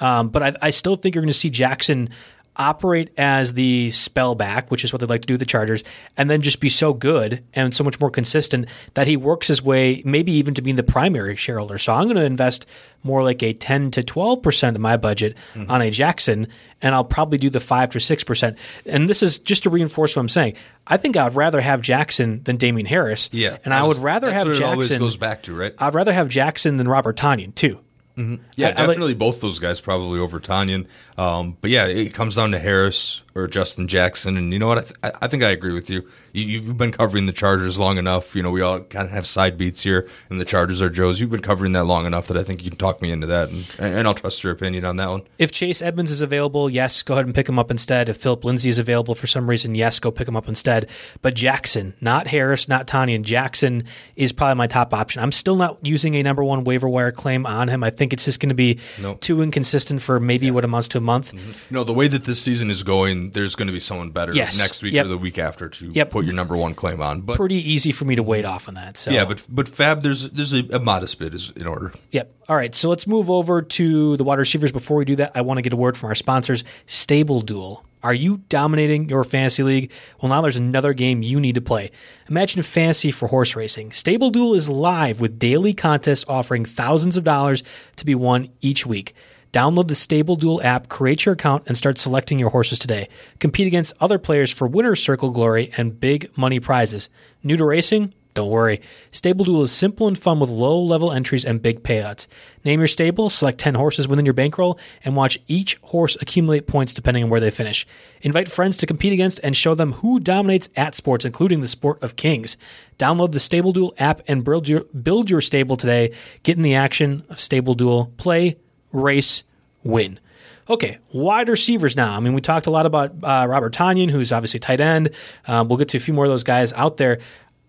Um, but I, I still think you're going to see Jackson operate as the spell back, which is what they like to do with the Chargers, and then just be so good and so much more consistent that he works his way maybe even to being the primary shareholder. So I'm going to invest more like a 10 to 12% of my budget Mm-hmm. on a Jackson, and I'll probably do the 5 to 6%. And this is just to reinforce what I'm saying. I think I'd rather have Jackson than Damien Harris. yeah, And I would rather have what it always Jackson. goes back to right. I'd rather have Jackson than Robert Tonyan, too. Yeah, I- I like- definitely both those guys probably over Tonyan. Um, but yeah, it comes down to Harris or Justin Jackson. And you know what? I, th- I- think I agree with you. you. You've been covering the Chargers long enough. You know, we all kind of have side beats here, and the Chargers are Joe's. You've been covering that long enough that I think you can talk me into that, and, and I'll trust your opinion on that one. If Chase Edmonds is available, yes, go ahead and pick him up instead. If Phillip Lindsay is available for some reason, yes, go pick him up instead. But Jackson, not Harris, not Tonyan, Jackson is probably my top option. I'm still not using a number one waiver wire claim on him. I think it's just going to be Nope. too inconsistent for maybe what amounts to a month. Mm-hmm. You know, the way that this season is going, there's going to be someone better Yes. next week Yep. or the week after to Yep. put your number one claim on. But Pretty easy for me to wait off on that. So yeah, but but FAAB, there's there's a, a modest bid is in order. Yep. All right. So let's move over to the wide receivers. Before we do that, I want to get a word from our sponsors, Stable Duel. Are you dominating your fantasy league? Well, now there's another game you need to play. Imagine fantasy for horse racing. Stable Duel is live with daily contests offering thousands of dollars to be won each week. Download the Stable Duel app, create your account, and start selecting your horses today. Compete against other players for winner's circle glory and big money prizes. New to racing? Don't worry. Stable Duel is simple and fun with low level entries and big payouts. Name your stable, select 10 horses within your bankroll, and watch each horse accumulate points depending on where they finish. Invite friends to compete against and show them who dominates at sports, including the sport of kings. Download the Stable Duel app and build your, build your stable today. Get in the action of Stable Duel. Play, race, win. Okay, wide receivers now. I mean, we talked a lot about uh, Robert Tonyan, who's obviously tight end. Uh, we'll get to a few more of those guys out there.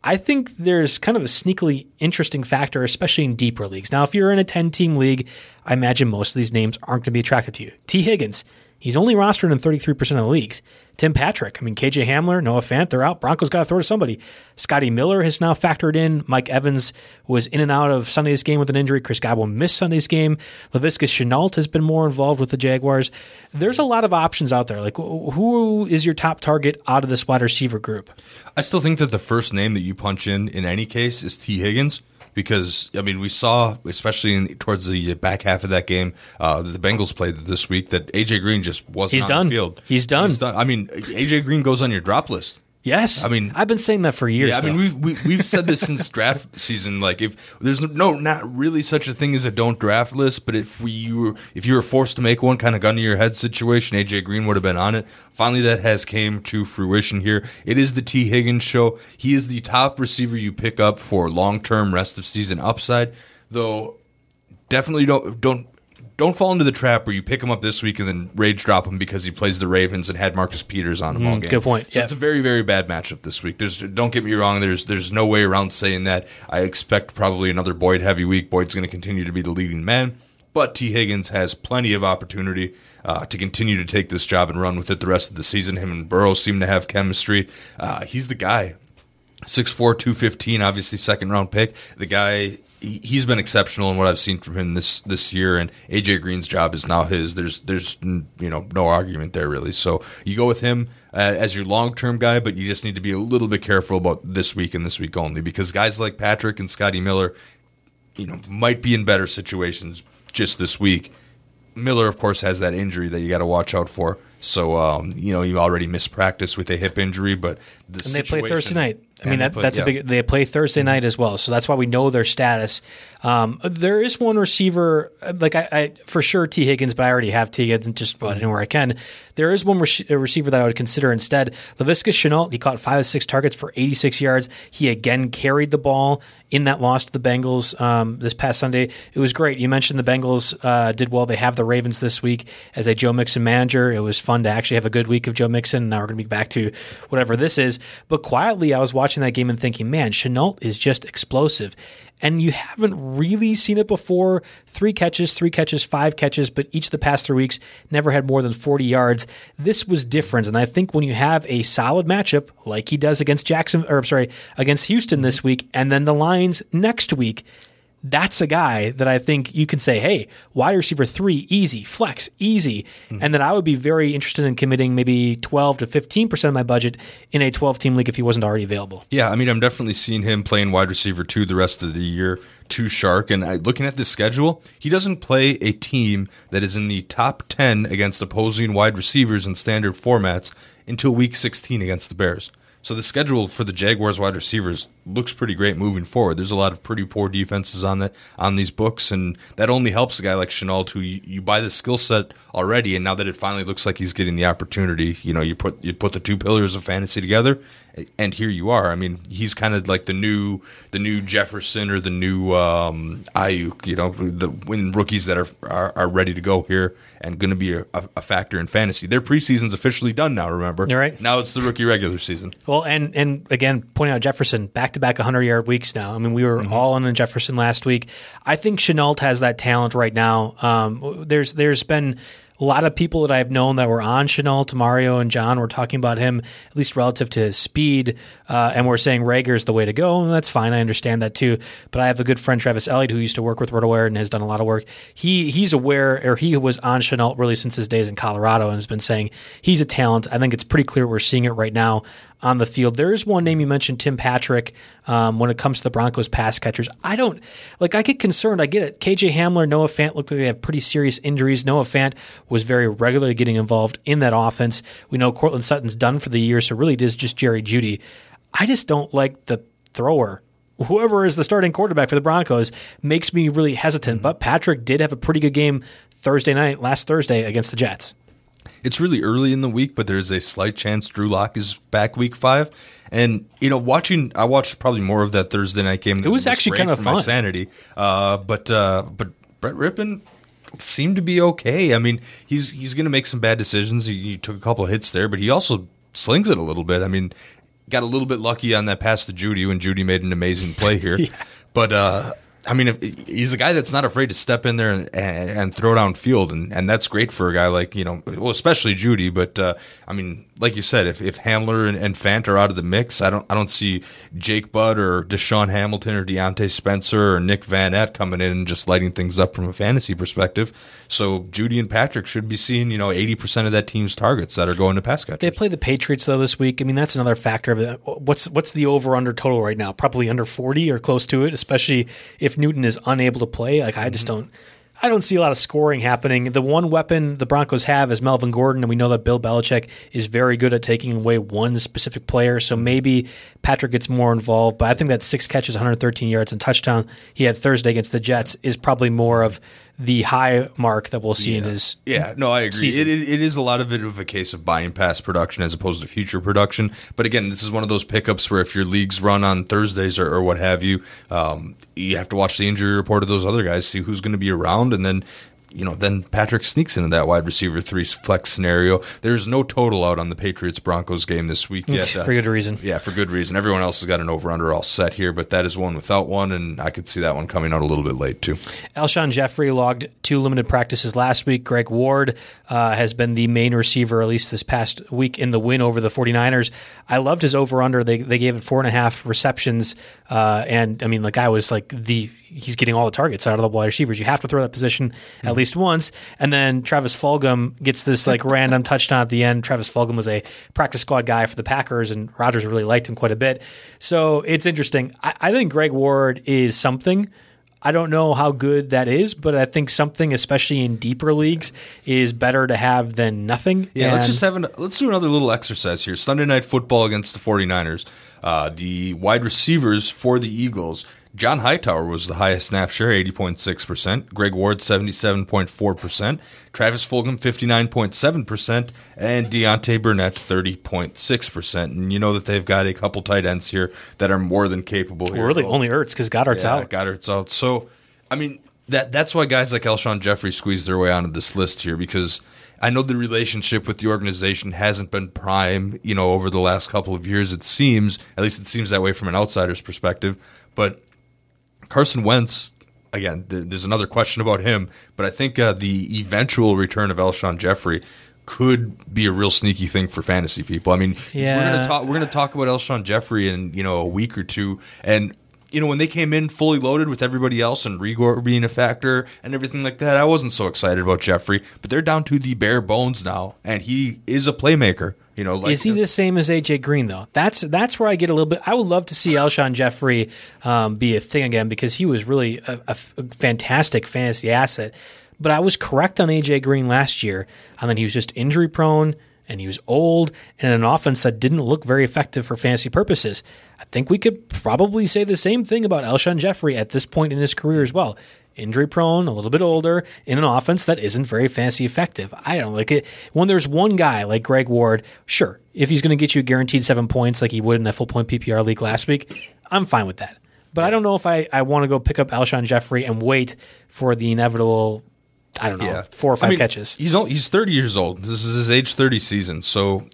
I think there's kind of a sneakily interesting factor, especially in deeper leagues. Now, if you're in a 10 team league, I imagine most of these names aren't going to be attracted to you. Tee Higgins, he's only rostered in 33% of the leagues. Tim Patrick. I mean, KJ Hamler, Noah Fant, they're out. Broncos got to throw to somebody. Scotty Miller has now factored in. Mike Evans was in and out of Sunday's game with an injury. Chris Godwin missed Sunday's game. Laviska Shenault has been more involved with the Jaguars. There's a lot of options out there. Like, who is your top target out of this wide receiver group? I still think that the first name that you punch in in any case is Tee Higgins because I mean we saw especially in, towards the back half of that game uh, that the Bengals played this week that AJ Green just wasn't He's on done. the field. He's done. He's done. I mean AJ Green goes on your drop list. Yes, I mean- I've been saying that for years. Yeah, I mean we've we, we've said this since draft season. Like if there's no not really such a thing as a don't draft list, but if we were if you were forced to make one, kind of gun to your head situation, AJ Green would have been on it. Finally, that has came to fruition here. It is the Tee Higgins show. He is the top receiver you pick up for long term rest of season upside, though. Definitely don't don't don't fall into the trap where you pick him up this week and then rage drop him because he plays the Ravens and had Marcus Peters on him all game. good point. So Yeah. it's a very very bad matchup this week. There's don't get me wrong. There's there's no way around saying that. I expect probably another Boyd heavy week. Boyd's going to continue to be the leading man, but Tee Higgins has plenty of opportunity uh, to continue to take this job and run with it the rest of the season. Him and Burrow seem to have chemistry. Uh, he's the guy. 6'4", 215, obviously second round pick. The guy he's been exceptional in what I've seen from him this this year, and AJ Green's job is now his. There's there's you know no argument there really. So you go with him uh, as your long term guy, but you just need to be a little bit careful about this week and this week only because guys like Patrick and Scotty Miller, you know, might be in better situations just this week. Miller, of course, has that injury that you got to watch out for. So um, you know you already missed practice with a hip injury, but the and they play Thursday night. I mean, they that, play- that's yeah. Mm-hmm. a big. They play Thursday night as well, so that's why we know their status. Um, there is one receiver, like I, I for sure Tee Higgins, but I already have Tee Higgins just about anywhere I can. There is one a receiver that I would consider instead. Laviska Shenault. He caught five of six targets for 86 yards. He again carried the ball in that loss to the Bengals um, this past Sunday. It was great. You mentioned the Bengals uh, did well. They have the Ravens this week as a Joe Mixon manager. It was fun to actually have a good week of Joe Mixon. Now we're going to be back to whatever this is. But quietly, I was watching that game and thinking, man, Shenault is just explosive. And you haven't really seen it before. Three catches, three catches, five catches, but each of the past three weeks never had more than 40 yards. This was different. And I think when you have a solid matchup like he does against Jackson, or I'm sorry, against Houston this week, and then the Lions next week, that's a guy that I think you can say, hey, wide receiver three, easy, flex, easy. Mm-hmm. And that I would be very interested in committing maybe 12 to 15% of my budget in a 12 team league if he wasn't already available. Yeah, I mean, I'm definitely seeing him playing wide receiver two the rest of the year, to Chark. And I, looking at the schedule, he doesn't play a team that is in the top 10 against opposing wide receivers in standard formats until week 16 against the Bears. So the schedule for the Jaguars wide receivers looks pretty great moving forward. There's a lot of pretty poor defenses on the on these books, and that only helps a guy like Shenault, who you, you buy the skill set already, and now that it finally looks like he's getting the opportunity, you know, you put you put the two pillars of fantasy together, and here you are. I mean, he's kind of like the new the new Jefferson or the new um, Aiyuk, you know, the when rookies that are, are are ready to go here and going to be a, a factor in fantasy. Their preseason's officially done now. Remember, You're right. Now it's the rookie regular season. Well, and and again, pointing out Jefferson back to back 100 yard weeks now. I mean, we were all on Jefferson last week. I think Shenault has that talent right now. Um, there's there's been a lot of people that I've known that were on Shenault, Mario and John were talking about him, at least relative to his speed, uh, and we're saying Reagor's the way to go, and that's fine. I understand that too. But I have a good friend, Travis Elliott, who used to work with RotoWire and has done a lot of work. He he's aware, or he was on Shenault really since his days in Colorado, and has been saying he's a talent. I think it's pretty clear we're seeing it right now on the field. There is one name you mentioned, Tim Patrick. Um, when it comes to the Broncos pass catchers, I don't like. I get concerned. I get it. KJ Hamler, Noah Fant looked like they have pretty serious injuries. Noah Fant was very regularly getting involved in that offense. We know Courtland Sutton's done for the year, so really it is just Jerry Jeudy. I just don't like the thrower whoever is the starting quarterback for the Broncos makes me really hesitant. But Patrick did have a pretty good game Thursday night, last Thursday against the Jets. It's really early in the week, but there's a slight chance Drew Lock is back week five. And you know, watching, I watched probably more of that Thursday night game. It was actually kind of for my sanity. Uh, but uh, but Brett Rypien seemed to be okay. I mean, he's he's going to make some bad decisions. He, he took a couple of hits there, but he also slings it a little bit. I mean, got a little bit lucky on that pass to Jeudy when Jeudy made an amazing play here. But uh, I mean, if, he's a guy that's not afraid to step in there and, and, and throw down field, and, and that's great for a guy like you know, well, especially Jeudy. But uh, I mean, like you said, if, if Hamler and, and Fant are out of the mix, I don't I don't see Jake Butt or DaeSean Hamilton or Diontae Spencer or Nick Vannett coming in and just lighting things up from a fantasy perspective. So Jeudy and Patrick should be seeing you know eighty percent of that team's targets that are going to pass catchers. They play the Patriots though this week. I mean, that's another factor of it. What's what's the over under total right now? Probably under forty or close to it, especially if Newton is unable to play. Like I just mm-hmm. don't. I don't see a lot of scoring happening. The one weapon the Broncos have is Melvin Gordon, and we know that Bill Belichick is very good at taking away one specific player. So maybe Patrick gets more involved. But I think that six catches, 113 yards, and touchdown he had Thursday against the Jets is probably more of the high mark that we'll see in his Yeah, no, I agree. It, it, it is a lot of it of a case of buying past production as opposed to future production. But again, this is one of those pickups where if your leagues run on Thursdays or, or what have you, um, you have to watch the injury report of those other guys, see who's going to be around, and then. You know, then Patrick sneaks into that wide receiver three flex scenario. There's no total out on the Patriots Broncos game this week yet. for good reason. Yeah, for good reason. Everyone else has got an over under all set here, but that is one without one, and I could see that one coming out a little bit late too. Alshon Jeffery logged two limited practices last week. Greg Ward uh, has been the main receiver, at least this past week, in the win over the 49ers. I loved his over under. They, they gave it four and a half receptions. Uh, and I mean, the guy was like the, he's getting all the targets out of the wide receivers. You have to throw that position at least once. And then Travis Fulgham gets this like random touchdown at the end. Travis Fulgham was a practice squad guy for the Packers, and Rodgers really liked him quite a bit. So it's interesting. I, I think Greg Ward is something. I don't know how good that is, but I think something, especially in deeper leagues, is better to have than nothing. Yeah, let's just have an let's do another little exercise here. Sunday night football against the 49ers. Uh, the wide receivers for the Eagles. John Hightower was the highest snap share, 80.6%. Greg Ward, 77.4%. Travis Fulgham, 59.7%. And Deontay Burnett, 30.6%. And you know that they've got a couple tight ends here that are more than capable here. really only hurts because Goedert's Yeah, out. Goedert's out. So, I mean, that that's why guys like Alshon Jeffery squeeze their way onto this list here because I know the relationship with the organization hasn't been prime, you know, over the last couple of years. It seems, at least it seems that way from an outsider's perspective. But Carson Wentz, again, th- there's another question about him, but I think uh, the eventual return of Alshon Jeffery could be a real sneaky thing for fantasy people. I mean, we're gonna talk we're gonna talk about Alshon Jeffery in you know a week or two, and you know when they came in fully loaded with everybody else and Reagor being a factor and everything like that, I wasn't so excited about Jeffery. But they're down to the bare bones now, and he is a playmaker. You know, like Is he the same as AJ Green though? That's that's where I get a little bit. I would love to see Alshon Jeffery um, be a thing again because he was really a, a f- a fantastic fantasy asset. But I was correct on AJ Green last year. I mean, he was just injury prone and he was old and an offense that didn't look very effective for fantasy purposes. I think we could probably say the same thing about Alshon Jeffrey at this point in his career as well. Injury prone, a little bit older, in an offense that isn't very fantasy effective. I don't like it. When there's one guy like Greg Ward, sure, if he's going to get you guaranteed seven points like he would in a full point PPR league last week, I'm fine with that. But I don't know if I, I want to go pick up Alshon Jeffery and wait for the inevitable, I don't know, yeah. four or I five mean, catches. He's only, he's 30 years old. This is his age 30 season, so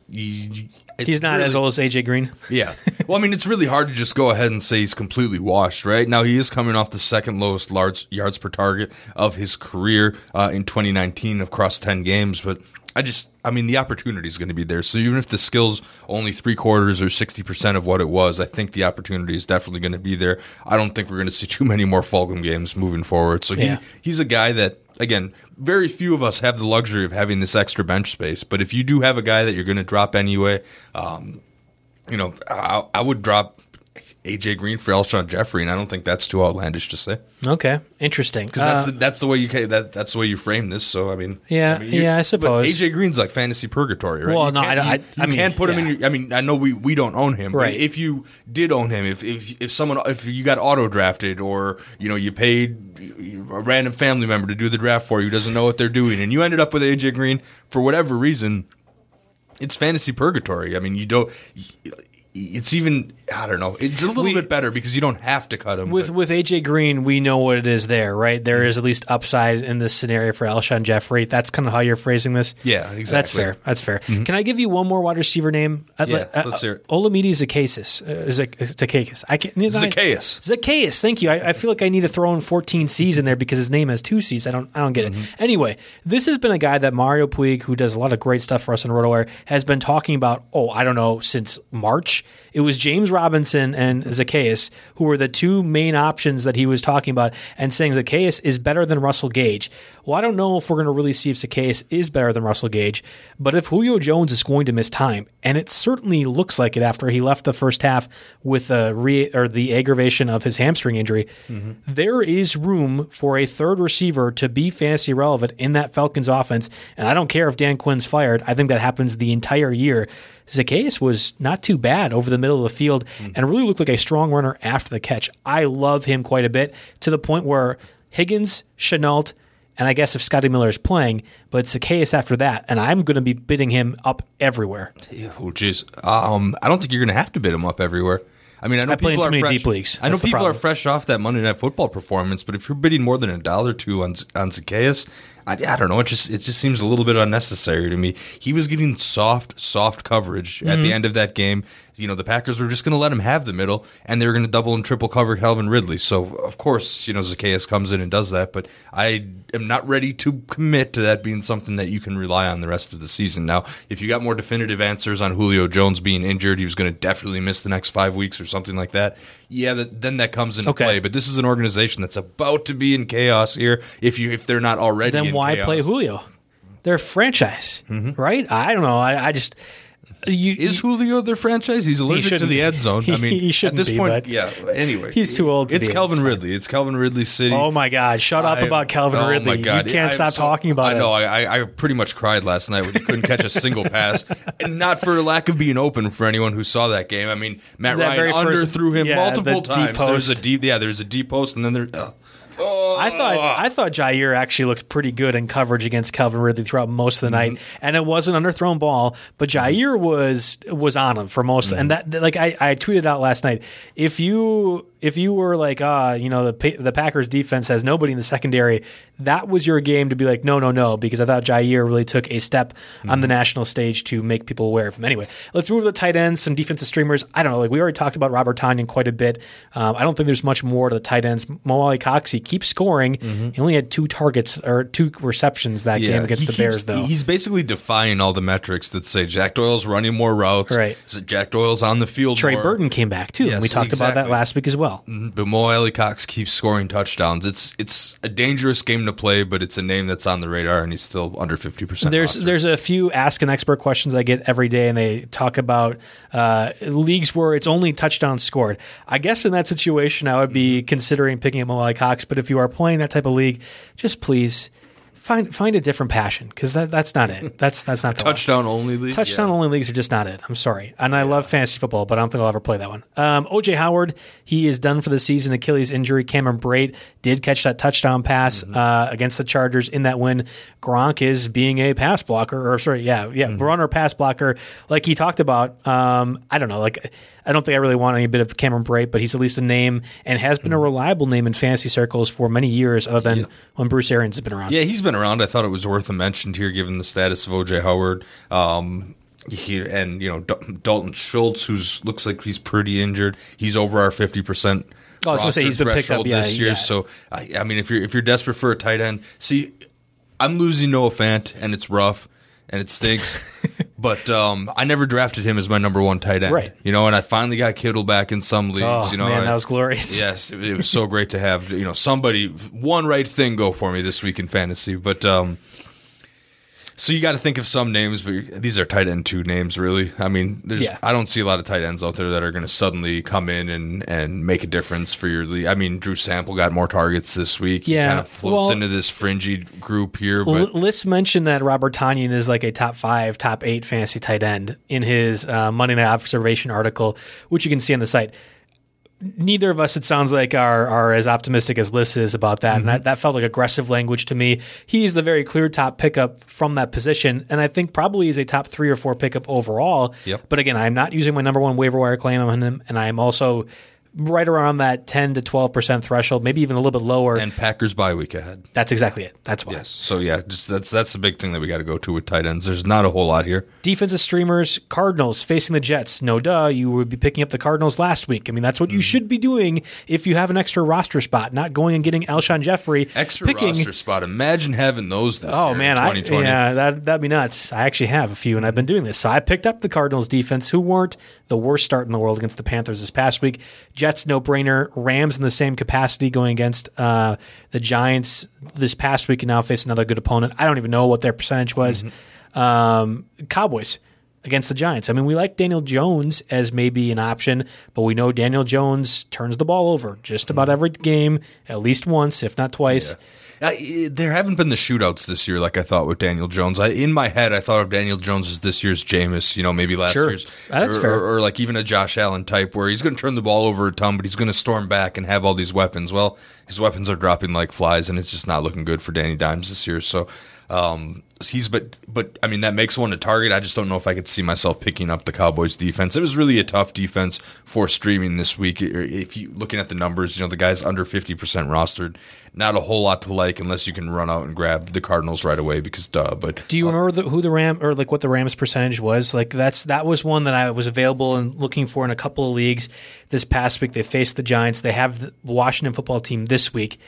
it's He's not as old as AJ Green. Yeah. Well, I mean, it's really hard to just go ahead and say he's completely washed, right? Now, he is coming off the second lowest large yards per target of his career uh, in 2019 across 10 games, but I just, I mean, the opportunity is going to be there. So even if the skill's only three quarters or 60% of what it was, I think the opportunity is definitely going to be there. I don't think we're going to see too many more Fulgham games moving forward. So Yeah. he, he's a guy that, again, very few of us have the luxury of having this extra bench space. But if you do have a guy that you're going to drop anyway, um, you know, I, I would drop AJ Green for Alshon Jeffery, and I don't think that's too outlandish to say Okay, interesting. because that's Uh, the, that's the way you that that's the way you frame this. So I mean, Yeah, I mean, yeah, I suppose. AJ Green's like fantasy purgatory, right? Well, You no, I- I- you, I mean, can't put him in. Your, I mean, I know we we don't own him, Right. But if you did own him, if if if someone if you got auto drafted or you know you paid a random family member to do the draft for you who doesn't know what they're doing, and you ended up with AJ Green for whatever reason, it's fantasy purgatory. I mean, you don't. It's even I don't know. It's a little We- bit better because you don't have to cut him. with but- with AJ Green, we know what it is there, right? There is at least upside in this scenario for Alshon Jeffery. That's kind of how you're phrasing this. Yeah, exactly. That's fair. That's fair. Can I give you one more wide receiver name? Yeah, uh, let's hear it. Olamide Zaccheaus. Uh, Zac- Zaccheaus. I can't. Zaccheaus. Zaccheaus. Thank you. I, I feel like I need to throw in 14 C's in there because his name has two C's. I don't. I don't get Mm-hmm. it. Anyway, this has been a guy that Mario Puig, who does a lot of great stuff for us in RotoWire, has been talking about. Oh, I don't know since March. It was James Robinson and Zaccheaus who were the two main options that he was talking about, and saying Zaccheaus is better than Russell Gage. Well, I don't know if we're going to really see if Zaccheaus is better than Russell Gage, but if Julio Jones is going to miss time, and it certainly looks like it after he left the first half with a re- or the aggravation of his hamstring injury, mm-hmm. there is room for a third receiver to be fantasy relevant in that Falcons offense. And I don't care if Dan Quinn's fired. I think that happens the entire year. Zaccheaus was not too bad over the middle of the field and really looked like a strong runner after the catch. I love him quite a bit to the point where Higgins, Shenault, and I guess if Scotty Miller is playing, but Zaccheaus after that, and I'm going to be bidding him up everywhere. Oh, jeez. Um, I don't think you're going to have to bid him up everywhere. I mean, I know I people are fresh. deep leagues. I know That's people are fresh off that Monday Night Football performance, but if you're bidding more than a dollar or two on on Zaccheaus, I, I don't know. It just it just seems a little bit unnecessary to me. He was getting soft, soft coverage at Mm-hmm. the end of that game. You know, the Packers were just going to let him have the middle, and they were going to double and triple cover Calvin Ridley. So of course, you know, Zaccheaus comes in and does that, but I am not ready to commit to that being something that you can rely on the rest of the season. Now, if you got more definitive answers on Julio Jones being injured, he was going to definitely miss the next five weeks or something like that. Yeah, that, then that comes into Okay. play. But this is an organization that's about to be in chaos here. If you if they're not already, Then why chaos. play Julio? They're a franchise, mm-hmm. right? I don't know. I, I just you, Is Julio their franchise? He's allergic to the end zone. I mean, He shouldn't at this be, point, yeah. Anyway, He's too old to It's be. Calvin. Ridley. It's Calvin Ridley City. Oh my God! Shut up I- about Calvin oh Ridley. my God. You can't I stop so- talking about I it. know. I, I, I pretty much cried last night when he couldn't catch a single pass, and not for lack of being open for anyone who saw that game. I mean, Matt That Ryan under first- threw him yeah, multiple the times. There's a deep, yeah. There's a deep post, and then there. Uh, I thought I thought Jaire actually looked pretty good in coverage against Calvin Ridley throughout most of the Mm-hmm. night, and it was an underthrown ball, but Jaire was was on him for most. And Mm-hmm. that like I, I tweeted out last night, if you if you were like ah you know the the Packers defense has nobody in the secondary, that was your game to be like no no no because I thought Jaire really took a step on Mm-hmm. the national stage to make people aware of him. Anyway, let's move to the tight ends, some defensive streamers. I don't know, like we already talked about Robert Tonyan quite a bit. Um, I don't think there's much more to the tight ends. Mo Alie-Cox, he keeps scoring. He only had two targets or two receptions that game against the keeps- Bears, though. He's basically defying all the metrics that say Jack Doyle's running more routes. Right. Jack Doyle's on the field. Trey more. Burton came back too, and we talked about that last week as well. But Mo Alie-Cox keeps scoring touchdowns. It's it's a dangerous game to play, but it's a name that's on the radar, and he's still under fifty percent. There's there's a few ask an expert questions I get every day, and they talk about uh, leagues where it's only touchdowns scored. I guess in that situation, I would be considering picking up Mo Alie-Cox. But if you are playing that type of league, just please find find a different passion because that, that's not it. That's that's not the one. touchdown only league. Touchdown only leagues are just not it. I'm sorry. And I love fantasy football, but I don't think I'll ever play that one. Um, OJ Howard, he is done for the season. Achilles injury. Cameron Brate did catch that touchdown pass uh, against the Chargers in that win. Gronk is being a pass blocker, or sorry, yeah, yeah, runner pass blocker, like he talked about. Um, I don't know, like I don't think I really want any bit of Cameron Brate, but he's at least a name and has been a reliable name in fantasy circles for many years, other than when Bruce Arians has been around. Yeah, he's been around. I thought it was worth a mention here, given the status of OJ Howard. Um, he, and you know Dal- Dalton Schultz, who's looks like he's pretty injured. He's over our fifty percent. Oh, I was gonna say he's been picked up, yeah, this year. yeah. So I, I mean, if you're if you're desperate for a tight end, see, I'm losing Noah Fant, and it's rough and it stinks. but um, I never drafted him as my number one tight end. Right. You know, and I finally got Kittle back in some leagues. Oh, you know, man, I- that was glorious. Yes, it, it was so great to have you know somebody one right thing go for me this week in fantasy. But um, So you got to think of some names, but these are tight end two names, really. I mean, there's Yeah. I don't see a lot of tight ends out there that are going to suddenly come in and and make a difference for your league. I mean, Drew Sample got more targets this week. Yeah, he kind of floats well- into this fringy group here, but mentioned that Robert Tonyan is like a top five, top eight fantasy tight end in his uh, Monday Night Observation article, which you can see on the site. Neither of us, it sounds like, are are as optimistic as Liss is about that, and mm-hmm. that, that felt like aggressive language to me. He's the very clear top pickup from that position, and I think probably is a top three or four pickup overall. Yep. But again, I'm not using my number one waiver wire claim on him, and I'm also right around that 10 to 12 percent threshold, maybe even a little bit lower. and Packers bye week ahead. That's exactly it. That's why. Yes. So yeah, just that's that's the big thing that we got to go to with tight ends. There's not a whole lot here. Defensive streamers, Cardinals facing the Jets. No duh, you would be picking up the Cardinals last week. I mean, that's what Mm. you should be doing if you have an extra roster spot, not going and getting Alshon Jeffery. Extra picking, roster spot. Imagine having those this Oh year man, I, yeah, that that'd be nuts. I actually have a few, and I've been doing this. So I picked up the Cardinals defense, who weren't the worst start in the world against the Panthers this past week. Jets, no brainer. Rams in the same capacity going against uh, the Giants this past week, and now face another good opponent. I don't even know what their percentage was. Mm-hmm. Um, Cowboys against the Giants. I mean, we like Daniel Jones as maybe an option, but we know Daniel Jones turns the ball over just about every game, at least once, if not twice. I, there haven't been the shootouts this year like I thought with Daniel Jones. I, in my head, I thought of Daniel Jones as this year's Jameis, you know, maybe last Sure. year's. That's or, fair. Or, or like even a Josh Allen type where he's going to turn the ball over a ton, but he's going to storm back and have all these weapons. Well, his weapons are dropping like flies, and it's just not looking good for Danny Dimes this year. So, um, he's but but I mean that makes one a target. I just don't know if I could see myself picking up the Cowboys defense. It was really a tough defense for streaming this week. If you looking at the numbers, you know the guys under fifty percent rostered, not a whole lot to like unless you can run out and grab the Cardinals right away because duh. But Do you remember the, who the Ram or like what the Rams percentage was? Like that's that was one that I was available and looking for in a couple of leagues this past week. They faced the Giants. They have the Washington football team this week,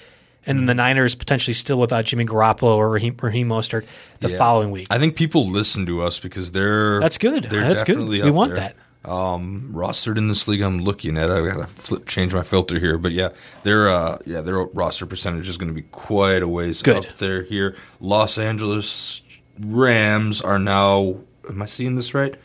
and then the Niners potentially still without Jimmy Garoppolo or Raheem, Raheem Mostert the following week. I think people listen to us because they're That's good. They're That's good. We want there. Um, rostered in this league, I'm looking at. I gotta flip, change my filter here, but yeah, their uh, yeah, their roster percentage is going to be quite a ways Good. up there. Here, Los Angeles Rams are now. Am I seeing this right?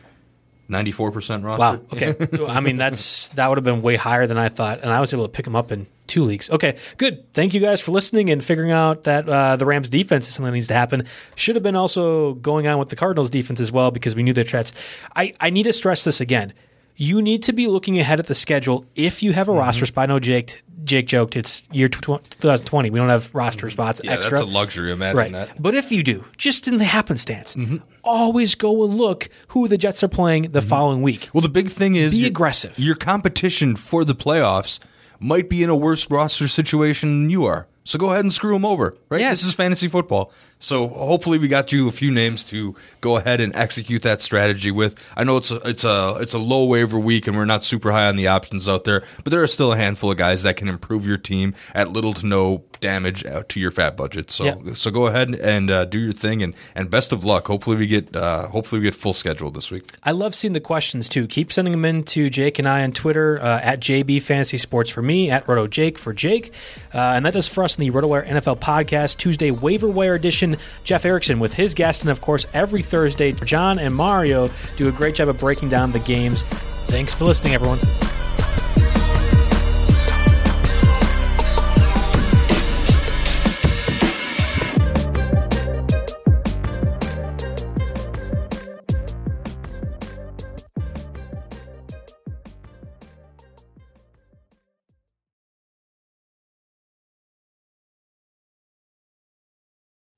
Ninety four percent rostered. Wow. Okay. I mean, that's that would have been way higher than I thought, and I was able to pick them up in two leagues. Okay, good. Thank you guys for listening and figuring out that uh, the Rams defense is something that needs to happen. Should have been also going on with the Cardinals defense as well because we knew their threats. I I need to stress this again. You need to be looking ahead at the schedule if you have Mm-hmm. a roster spot. I know Jake Jake joked it's year 2020. We don't have roster spots Mm-hmm. Yeah, extra. that's a luxury. Imagine Right. that. But if you do, just in the happenstance, always go and look who the Jets are playing the following week. Well, the big thing is Be your- aggressive. Your competition for the playoffs might be in a worse roster situation than you are. So go ahead and screw them over, right? Yes. This is fantasy football. So hopefully we got you a few names to go ahead and execute that strategy with. I know it's a, it's a it's a low waiver week and we're not super high on the options out there, but there are still a handful of guys that can improve your team at little to no damage uh, to your fat budget. So Yeah. so go ahead and uh, do your thing and and best of luck. Hopefully we get uh, hopefully we get full schedule this week. I love seeing the questions too. Keep sending them in to Jake and I on Twitter uh, at JB Fantasy Sports for me, at Roto Jake for Jake. Uh, and that does for us in the RotoWire NFL podcast, Tuesday waiver wire edition. Jeff Erickson with his guest, and of course, every Thursday, John and Mario do a great job of breaking down the games. Thanks for listening, everyone.